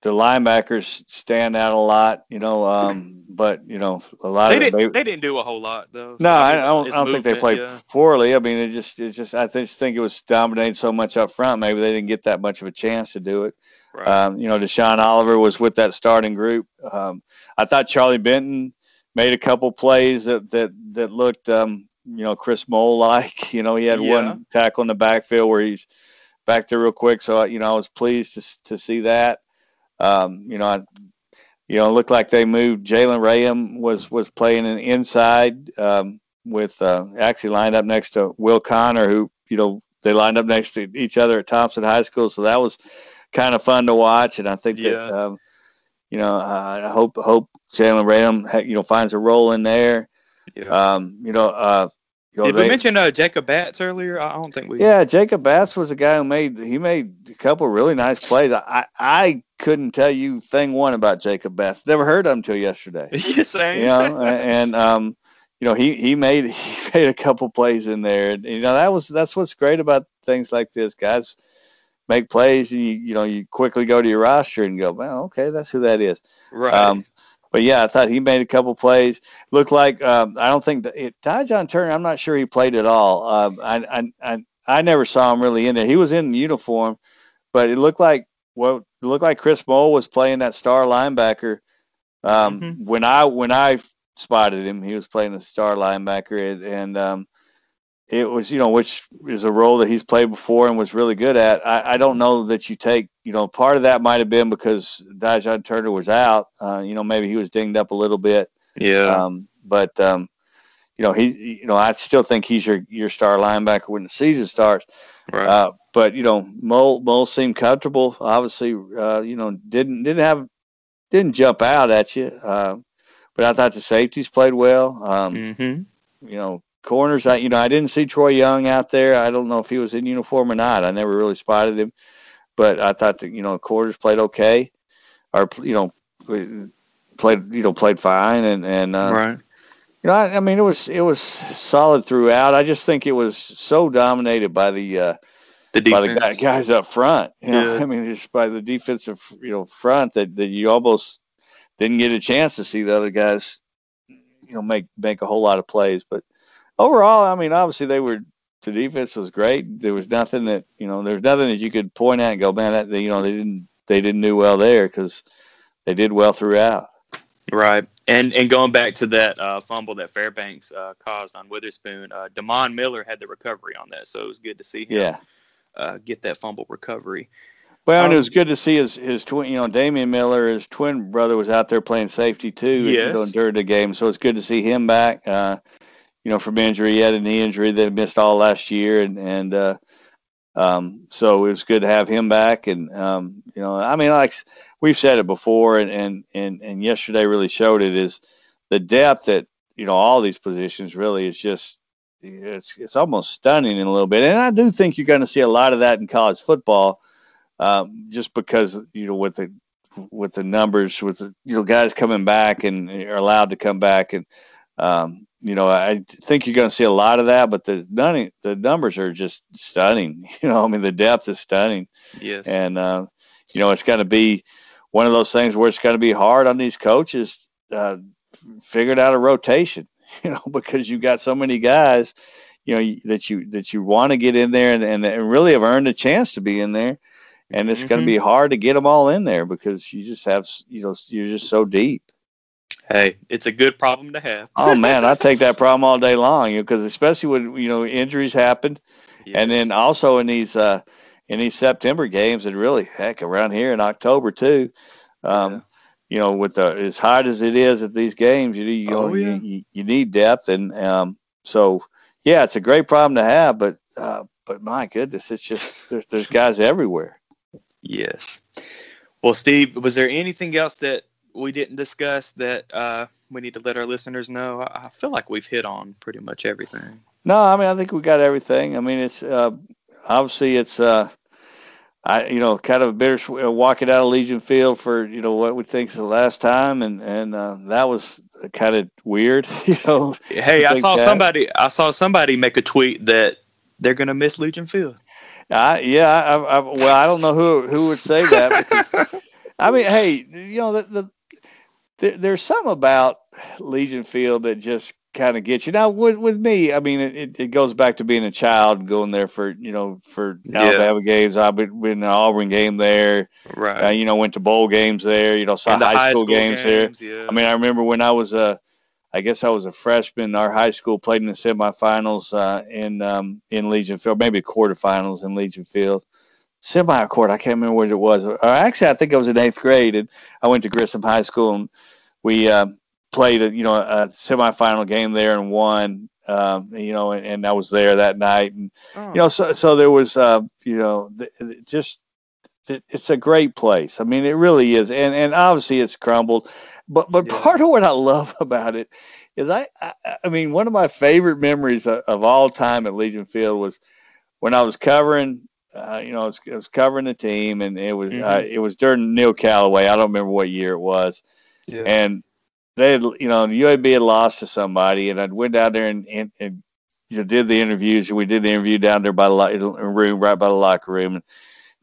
the linebackers stand out a lot. You know, um, but you know, a lot they of didn't, they, they didn't do a whole lot though. So no, I, mean, I don't, I don't think they played yeah. poorly. I mean, it just it just I just think it was dominating so much up front. Maybe they didn't get that much of a chance to do it. Right. Um, you know, Deshaun Oliver was with that starting group. Um, I thought Charlie Benton made a couple plays that that that looked um, you know Kris Moll like. You know, he had yeah. one tackle in the backfield where he's back there real quick. So you know, I was pleased to to see that. Um, you know, I you know, it looked like they moved. Jalen Rayum was was playing an inside um, with uh, actually lined up next to Will Connor, who you know they lined up next to each other at Thompson High School, so that was kind of fun to watch. And I think yeah. that um, you know I hope hope Jalen Rayum you know finds a role in there. Yeah. Um, you know, uh, you know, Did they, we mention uh, Jacob Batts earlier? I don't think we. Yeah, Jacob Batts was a guy who made he made a couple really nice plays. I I couldn't tell you thing one about Jacob Batts. Never heard of him until yesterday. yes, You know, and um, you know, he he made he made a couple plays in there. And, you know, that was that's what's great about things like this, guys. Make plays, and you you know, you quickly go to your roster and go, well, okay, that's who that is. Right. Um, but yeah, I thought he made a couple plays. Looked like um, I don't think that it, Dy'Jonn Turner. I'm not sure he played at all. Um, I, I I I never saw him really in there. He was in uniform, but it looked like well, it looked like Kris Moll was playing that star linebacker. Um, mm-hmm. When I when I spotted him, he was playing the star linebacker, and, and um, it was you know which is a role that he's played before and was really good at. I, I don't know that you take you know part of that might have been because Dy'Jonn Turner was out. Uh, you know maybe he was dinged up a little bit. Yeah. Um, but um, you know he you know I still think he's your your star linebacker when the season starts. Right. Uh, but you know, Moll Moll seemed comfortable. Obviously, uh, you know, didn't didn't have didn't jump out at you. Uh, but I thought the safeties played well. Um, mm-hmm. You know, corners. I you know I didn't see Troy Young out there. I don't know if he was in uniform or not. I never really spotted him. But I thought that you know quarters played okay, or you know played you know played fine and and uh, right. You know, I, I, mean, it was it was solid throughout. I just think it was so dominated by the uh, the by the guys up front. You know? yeah. I mean, just by the defensive you know front that, that you almost didn't get a chance to see the other guys you know make make a whole lot of plays. But overall, I mean, obviously they were the defense was great. There was nothing that you know there was nothing that you could point at and go, man, that you know they didn't they didn't do well there because they did well throughout. Right. And and going back to that uh, fumble that Fairbanks uh, caused on Witherspoon, uh, Demond Miller had the recovery on that, so it was good to see him yeah. uh, get that fumble recovery. Well, um, and it was um, good to see his his twin, you know, Damian Miller, his twin brother, was out there playing safety too yes. during the game, so it's good to see him back. You know, from injury, he had a knee injury that missed all last year, and and uh, um, so it was good to have him back. And um, you know, I mean, like we've said it before, and and and, and yesterday really showed it is the depth at you know all these positions really is just it's it's almost stunning in a little bit. And I do think you're going to see a lot of that in college football, um, just because you know with the with the numbers with the you know guys coming back and are allowed to come back and um, you know, I think you're going to see a lot of that, but the none, the numbers are just stunning. You know, I mean, the depth is stunning. Yes. And uh, you know, it's going to be one of those things where it's going to be hard on these coaches uh, figured out a rotation, you know, because you've got so many guys, you know, that you that you want to get in there and, and, and really have earned a chance to be in there, and it's mm-hmm. going to be hard to get them all in there because you just have, you know, you're just so deep. Hey, it's a good problem to have. oh man, I take that problem all day long, you know, because especially when you know injuries happen, yes. and then also in these uh, in these September games, and really heck around here in October too. Um, yeah. You know, with the as hot as it is at these games, you you, oh, know, yeah. you, you need depth, and um, so yeah, it's a great problem to have, but uh, but my goodness, it's just there's, there's guys everywhere. Yes. Well, Steve, was there anything else that we didn't discuss that uh, we need to let our listeners know? I feel like we've hit on pretty much everything. No, I mean I think we got everything. I mean it's uh, obviously it's uh, I you know kind of a bittersweet uh, walking out of Legion Field for you know what we think is the last time, and and uh, that was kind of weird. You know. Hey, I saw that. somebody I saw somebody make a tweet that they're gonna miss Legion Field. I, yeah, I, I, well, I don't know who who would say that. Because, I mean, hey, you know, the, the there, there's some about Legion Field that just kind of gets you. Now with with me, I mean, it, it goes back to being a child and going there for you know for yeah. Alabama games. I've been, been an Auburn game there. Right. Uh, you know, went to bowl games there. You know, saw high, high, school, school games, games, there. Yeah. I mean, I remember when I was a, I guess I was a freshman. Our high school played in the semifinals uh, in um, in Legion Field, maybe quarterfinals in Legion Field. Semi court, I can't remember what it was. Or actually, I think I was in eighth grade, and I went to Grissom High School, and we uh, played a you know a semifinal game there and won. Um, you know, and, and, I was there that night, and oh. you know, so so there was uh, you know th- just th- it's a great place. I mean, it really is, and and obviously it's crumbled, but but yeah. part of what I love about it is I, I, I mean one of my favorite memories of, of, all time at Legion Field was when I was covering. Uh, you know, I was, I was, covering the team, and it was uh, mm-hmm. uh, it was during Neil Callaway. I don't remember what year it was, yeah. and they had, you know, the UAB had lost to somebody, and I went down there and, and, and you know, did the interviews. And we did the interview down there by the room, right by the locker room, and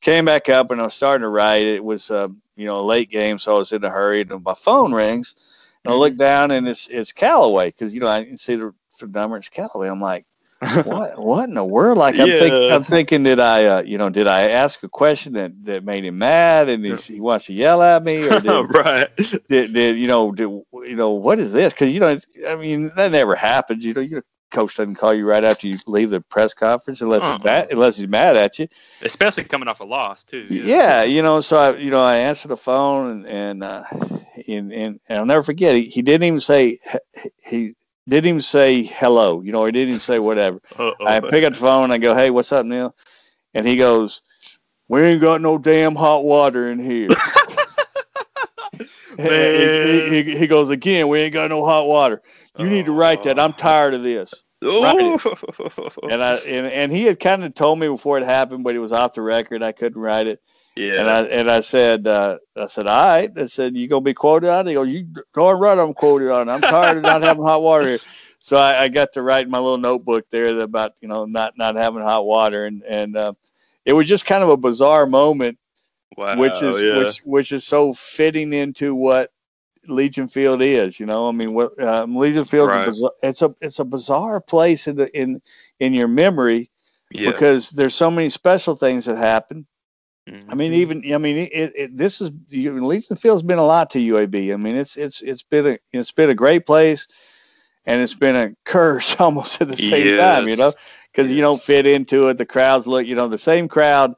came back up and I was starting to write. It was, uh, you know, a late game, so I was in a hurry, and my phone rings, and I look mm-hmm. down, and it's it's Callaway because you know I can see the number. It's Callaway. I'm like, what what in the world? Like I'm, yeah. think, I'm thinking, did I, uh, you know, did I ask a question that, that made him mad and he, he wants to yell at me, or did, right? Did, did you know, did, you know, what is this? Because you know, I mean, that never happens. You know, your coach doesn't call you right after you leave the press conference unless uh-huh. he's mad, unless he's mad at you. Especially coming off a loss too. Yeah, yeah you know, so I, you know, I answered the phone and and uh, and, and, and I'll never forget. He, he didn't even say he didn't even say hello, you know, he didn't even say whatever. Uh-oh. I pick up the phone and I go, hey, what's up, Neil? And he goes, we ain't got no damn hot water in here. he, he, he, goes again, we ain't got no hot water. You need to write that. I'm tired of this. Oh. and I and, and he had kind of told me before it happened, but it was off the record. I couldn't write it. Yeah. And I and I said, uh, I said, all right. I said, you gonna be quoted on? He goes, you darn right, I'm quoted on. I'm tired of not having hot water here. So I, I got to write in my little notebook there about you know not not having hot water, and and uh, it was just kind of a bizarre moment, wow, which is yeah. which which is so fitting into what Legion Field is. You know, I mean, what um, Legion Field right. it's a it's a bizarre place in the in in your memory yeah. because there's so many special things that happen Mm-hmm. I mean, even I mean, it, it, this is Legion Field's been a lot to UAB. I mean, it's it's it's been a it's been a great place, and it's been a curse almost at the same yes. time. You know, because yes. you don't fit into it. The crowds look, you know, the same crowd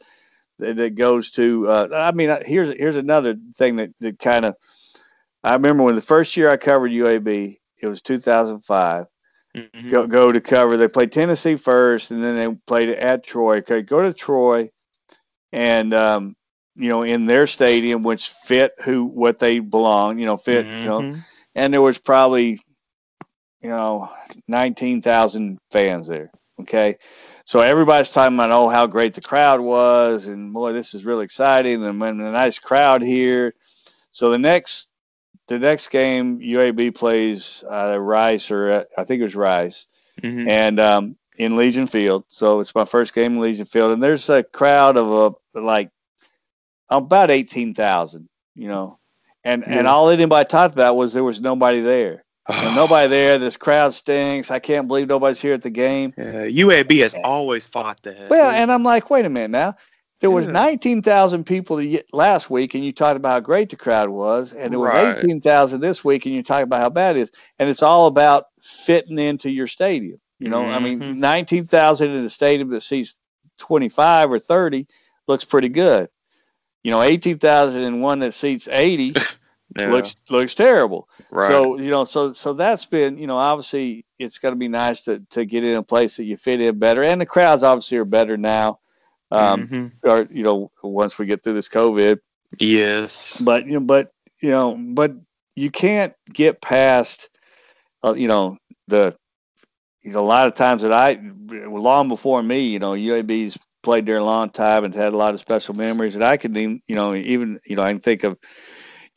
that, that goes to. Uh, I mean, uh, here's here's another thing that that kind of. I remember when the first year I covered UAB, it was 2005. Mm-hmm. Go, go to cover. They played Tennessee first, and then they played at Troy. Okay, go to Troy and um, you know in their stadium, which fit who what they belong, you know, fit, mm-hmm. you know, mm-hmm. and there was probably you know 19,000 fans there. Okay, so everybody's talking about oh how great the crowd was, and boy this is really exciting, and, and a nice crowd here. So the next the next game UAB plays uh, Rice or uh, I think it was Rice, mm-hmm. and um, in Legion Field. So it's my first game in Legion Field, and there's a crowd of a, uh, like about eighteen thousand. you know, and yeah. and all anybody talked about was there was nobody there. nobody there. This crowd stinks. I can't believe nobody's here at the game. Yeah, UAB has always fought that. Well, and I'm like, wait a minute now. There was yeah. 19,000 people last week, and you talked about how great the crowd was, and there was right. 18,000 this week, and you talk about how bad it is, and it's all about fitting into your stadium. You know, mm-hmm. I mean, mm-hmm. 19,000 in a stadium that seats 25 or 30 looks pretty good. You know, 18,000 in one that seats 80 yeah. looks looks terrible. Right. So you know, so so that's been you know obviously it's going to be nice to to get in a place that you fit in better, and the crowds obviously are better now. Um, mm-hmm. or you know, once we get through this COVID. Yes. But you know, but you know, but you can't get past, uh, you know, the you know, a lot of times that I, long before me, you know, UAB's played there a long time and had a lot of special memories. And I can, even, you know, even, you know, I can think of,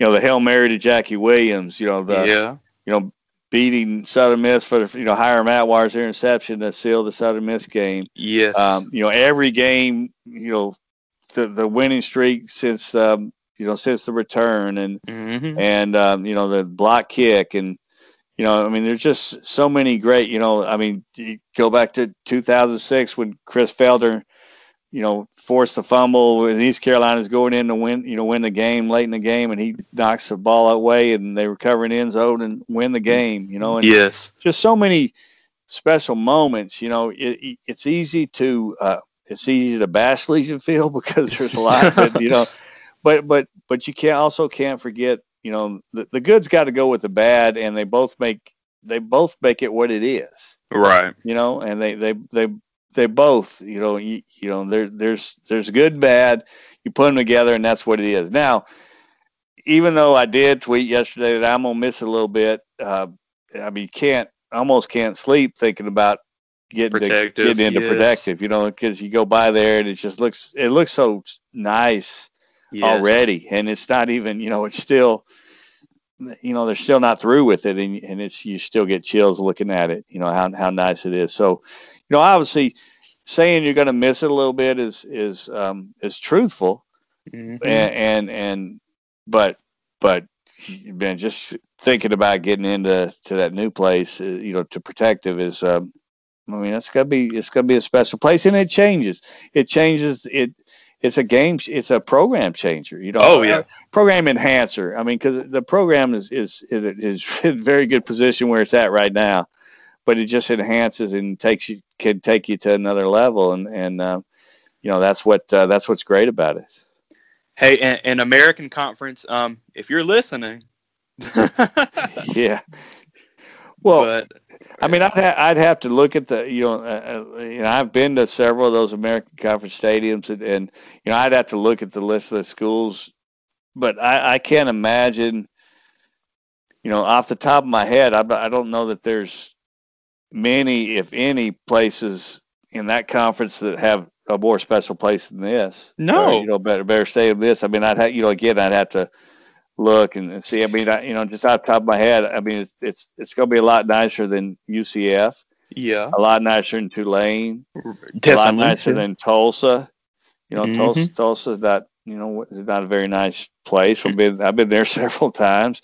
you know, the Hail Mary to Jackie Williams, you know, the, yeah. you know, beating Southern Miss for the, you know, Hiram Atwater's interception that sealed the Southern Miss game. Yes. Um, you know, every game, you know, the, the winning streak since, um, you know, since the return and, mm-hmm. and, um, you know, the block kick and, you know, I mean, there's just so many great, you know, I mean, go back to 2006 when Chris Felder, you know, forced the fumble and East Carolina's going in to win, you know, win the game late in the game and he knocks the ball away and they recover an end zone and win the game, you know, and yes, just so many special moments, you know, it, it's easy to, uh, it's easy to bash Legion Field because there's a lot of it, you know, but, but, but you can't also can't forget you know the, the good's got to go with the bad and they both make they both make it what it is. Right. You know and they they they they both you know you, you know there there's there's good bad. You put them together and that's what it is. Now even though i did tweet yesterday that i'm gonna miss a little bit uh, i mean you can't almost can't sleep thinking about getting, to, getting into yes. protective you know because you go by there and it just looks it looks so nice yes. already, and it's not even you know it's still you know they're still not through with it, and and it's you still get chills looking at it. You know how how nice it is. So you know obviously saying you're going to miss it a little bit is is um, is truthful, mm-hmm. and, and and but but man, just thinking about getting into to that new place, uh, you know, to protective is. Um, I mean, it's gonna be it's gonna be a special place, and it changes. It changes. It it's a game it's a program changer you know. Oh yeah. Program enhancer. I mean because the program is is is in a very good position where it's at right now but it just enhances and takes you can take you to another level and and uh, you know that's what uh, that's what's great about it. Hey an american conference um if you're listening. Yeah. Well, but, I mean, I'd, ha- I'd have to look at the, you know, uh, uh, you know, I've been to several of those American Conference stadiums, and, and you know, I'd have to look at the list of the schools, but I, I can't imagine, you know, off the top of my head, I, I don't know that there's many, if any, places in that conference that have a more special place than this. No, or, you know, better better stadium than this. I mean, I'd have, you know, again, I'd have to look and, and see. I mean, I, you know, just off the top of my head, I mean, it's it's it's going to be a lot nicer than UCF. Yeah. A lot nicer than Tulane. Definitely. A lot nicer than Tulsa. You know, mm-hmm. Tulsa Tulsa's not you know is not a very nice place. I've been I've been there several times.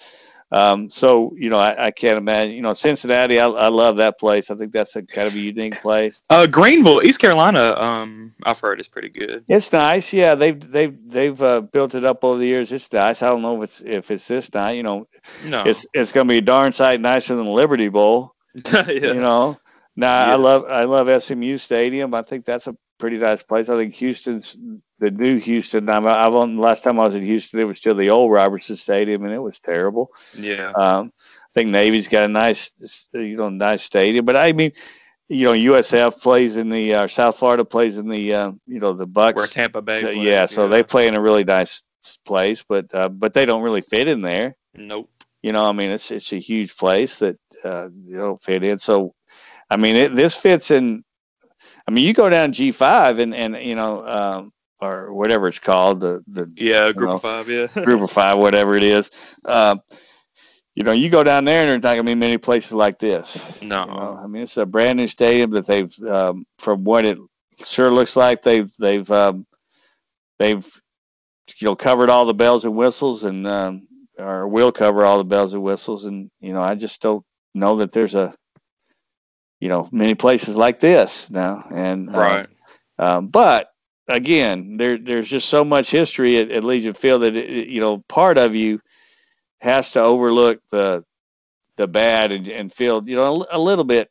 Um, so you know, I, I, can't imagine. You know, Cincinnati, I, I, love that place. I think that's a kind of a unique place. Uh, Greenville, East Carolina, um, I've heard is pretty good. It's nice. Yeah, they've they've they've uh, built it up over the years. It's nice. I don't know if it's if it's this nice. You know, no, it's it's gonna be a darn sight nicer than Liberty Bowl. yeah. You know. Now yes. I love I love SMU Stadium. I think that's a pretty nice place. I think Houston's the new Houston. I'm, I've on last time I was in Houston, it was still the old Robertson Stadium, and it was terrible. Yeah. Um, I think Navy's got a nice, you know, nice stadium, but I mean, you know, USF plays in the uh, South Florida plays in the, uh, you know, the Bucks. Where Tampa Bay. So, plays, yeah, so yeah. they play in a really nice place, but uh, but they don't really fit in there. Nope. You know, I mean, it's it's a huge place that uh, you don't fit in. So, I mean, it, this fits in I mean, you go down G5 and and you know, um, or whatever it's called, the the yeah, group know, of five, yeah, group of five, whatever it is. Um, you know, you go down there and there's not gonna be many places like this. No, you know? I mean it's a brand new stadium that they've, um, from what it sure looks like, they've they've um, they've you know, covered all the bells and whistles, and um, or will cover all the bells and whistles, and you know, I just don't know that there's a, you know, many places like this now, and uh, right. Um, but again, there there's just so much history at, at Legion Field that it, you know, part of you has to overlook the the bad and, and feel you know a, a little bit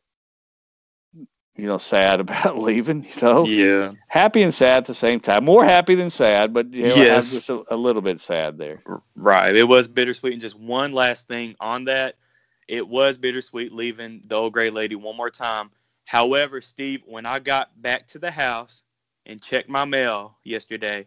you know, sad about leaving, you know. Yeah. Happy and sad at the same time. More happy than sad, but you know, yes. just a, a, little bit sad there. Right. It was bittersweet. And just one last thing on that. It was bittersweet leaving the old gray lady one more time. However, Steve, when I got back to the house and checked my mail yesterday,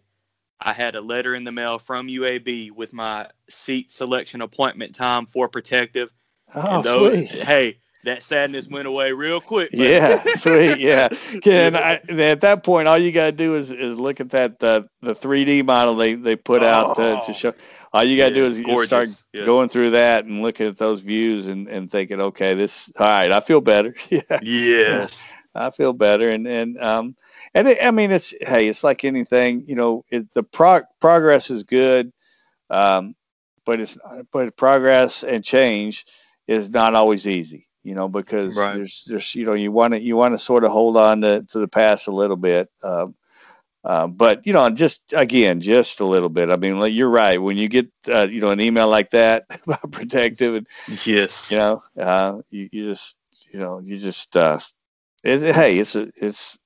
I had a letter in the mail from UAB with my seat selection appointment time for protective. Oh, those, sweet. Hey, that sadness went away real quick. Yeah, sweet. Yeah. And, I, at that point, all you got to do is, is look at that uh, the 3D model they, they put oh, out to, to, show. All you got to do is start yes. going through that and looking at those views and, and thinking, okay, this all right. I feel better. yeah. Yes. I feel better. And and um and it, I mean it's hey it's like anything you know it, the pro- progress is good, um, but it's but progress and change is not always easy you know, because right. there's there's you know you want to you want to sort of hold on to, to the past a little bit. Um, uh, but you know, just again, just a little bit. I mean, like, you're right. When you get uh, you know an email like that about protective, and yes, you know, uh, you, you just you know you just uh, it, hey, it's a it's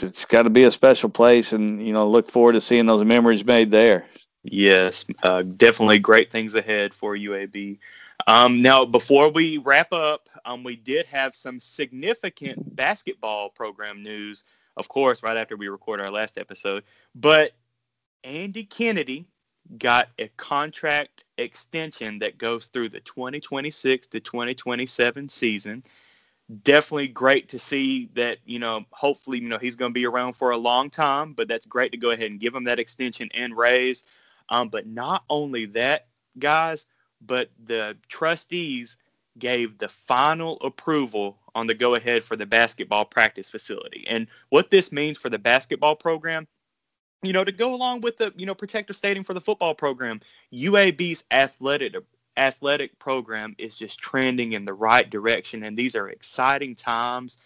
it's got to be a special place, and you know, look forward to seeing those memories made there. Yes, uh, definitely great things ahead for UAB. Um, now, before we wrap up, um, we did have some significant basketball program news, of course, right after we recorded our last episode. But Andy Kennedy got a contract extension that goes through the 2026 to 2027 season. Definitely great to see that, you know, hopefully, you know, he's going to be around for a long time, but that's great to go ahead and give him that extension and raise. Um, but not only that, guys, but the trustees gave the final approval on the go ahead for the basketball practice facility. And what this means for the basketball program, you know, to go along with the, you know, protective stadium for the football program, UAB's athletic athletic program is just trending in the right direction and these are exciting times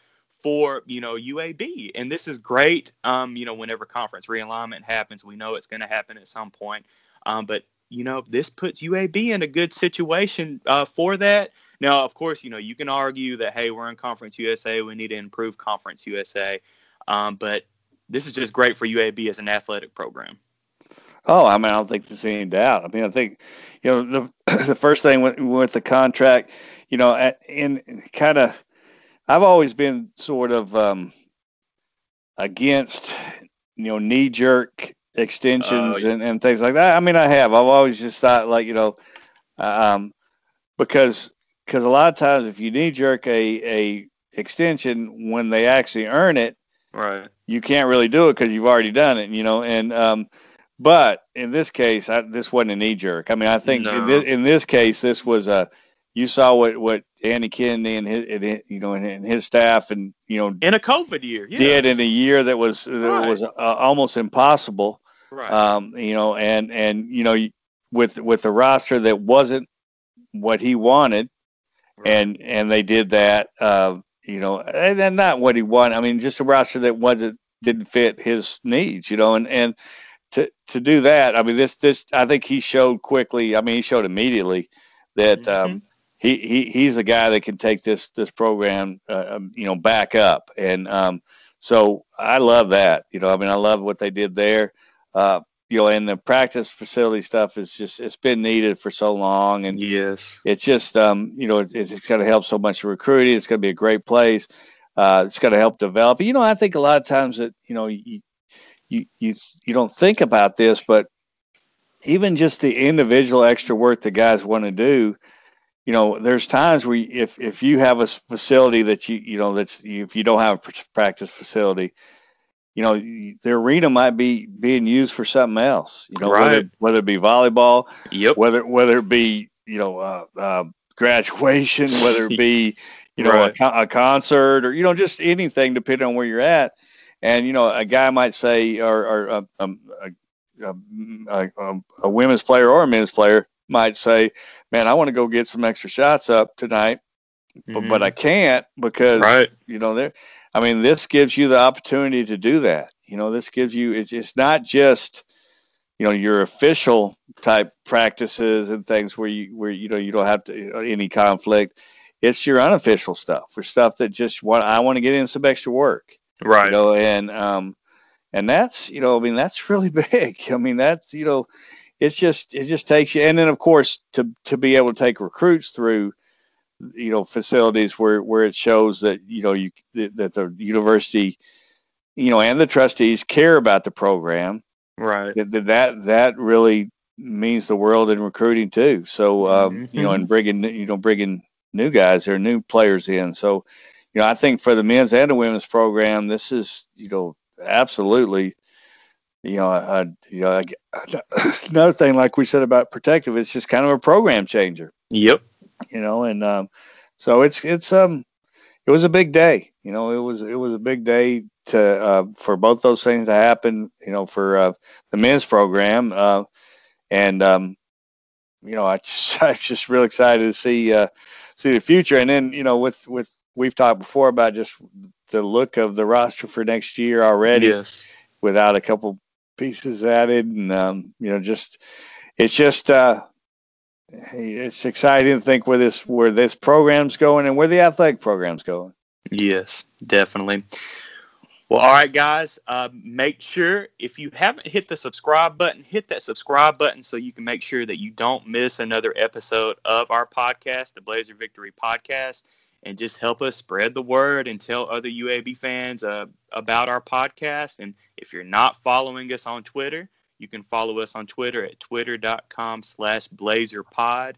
for you know UAB and this is great um you know whenever conference realignment happens we know it's going to happen at some point um but you know, this puts UAB in a good situation uh, for that. Now, of course, you know, you can argue that, hey, we're in Conference USA, we need to improve Conference USA. Um, but this is just great for UAB as an athletic program. Oh, I mean, I don't think there's any doubt. I mean, I think, you know, the the first thing with, with the contract, you know, in kind of, I've always been sort of um, against, you know, knee jerk extensions uh, and, and things like that. I mean, I have. I've always just thought like you know, um, because because a lot of times if you knee jerk a a extension when they actually earn it, right, you can't really do it because you've already done it. You know, and um, but in this case, I, this wasn't a knee jerk. I mean, I think no. in, this, in this case, this was a you saw what what Andy Kennedy and his, and, you know and his staff and you know in a COVID year did in a year that was that right. was uh, almost impossible. Right. Um, you know, and and you know, with with the roster that wasn't what he wanted, right. and and they did that. Uh, you know, and, and not what he wanted. I mean, just a roster that wasn't didn't fit his needs. You know, and and to to do that, I mean, this this I think he showed quickly. I mean, he showed immediately that. Mm-hmm. Um, he, he he's a guy that can take this this program uh, um, you know back up and um, so I love that you know I mean I love what they did there uh, you know, and the practice facility stuff is just it's been needed for so long, and yes, it's just um, you know, it's, it's going to help so much recruiting. It's going to be a great place. Uh, it's going to help develop. You know, I think a lot of times that you know you you you, you don't think about this, but even just the individual extra work the guys want to do you know, there's times where if if you have a facility that you you know that's if you don't have a practice facility, you know, the arena might be being used for something else. You know, right. whether whether it be volleyball, yep. whether whether it be you know uh, uh, graduation, whether it be you know right. a, a, concert or you know just anything depending on where you're at. And you know, a guy might say, or, or uh, um, uh, a, a, a women's player or a men's player might say, "Man, I want to go get some extra shots up tonight, but mm-hmm. but I can't because right. you know there. I mean, this gives you the opportunity to do that. You know, this gives you. It's, it's not just you know your official type practices and things where you where you know you don't have to any conflict. It's your unofficial stuff, for stuff that just want I want to get in some extra work, right? You know, and um, and that's you know, I mean, that's really big. I mean, that's you know, it's just it just takes you, and then of course to to be able to take recruits through you know facilities where where it shows that you know you that the university you know and the trustees care about the program right that that, that really means the world in recruiting too so um, mm-hmm. you know and bringing you know bringing new guys or new players in so you know i think for the men's and the women's program this is you know absolutely you know, uh, you know, another thing like we said about protective, it's just kind of a program changer. Yep. You know, and um, so it's it's um, it was a big day. You know, it was it was a big day to uh, for both those things to happen. You know, for uh, the men's program, uh, and um, you know, I just I'm just real excited to see uh, see the future. And then you know, with with we've talked before about just the look of the roster for next year already. Yes. Without a couple pieces added, and um, you know, just it's just uh, it's exciting to think where this where this program's going and where the athletic program's going. Yes, definitely. Well, all right, guys. Uh, make sure if you haven't hit the subscribe button, hit that subscribe button so you can make sure that you don't miss another episode of our podcast, the Blazer Victory Podcast and just help us spread the word and tell other UAB fans uh, about our podcast. And if you're not following us on Twitter, you can follow us on Twitter at twitter.com slash blazerpod.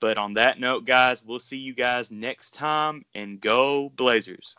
But on that note, guys, we'll see you guys next time and go Blazers.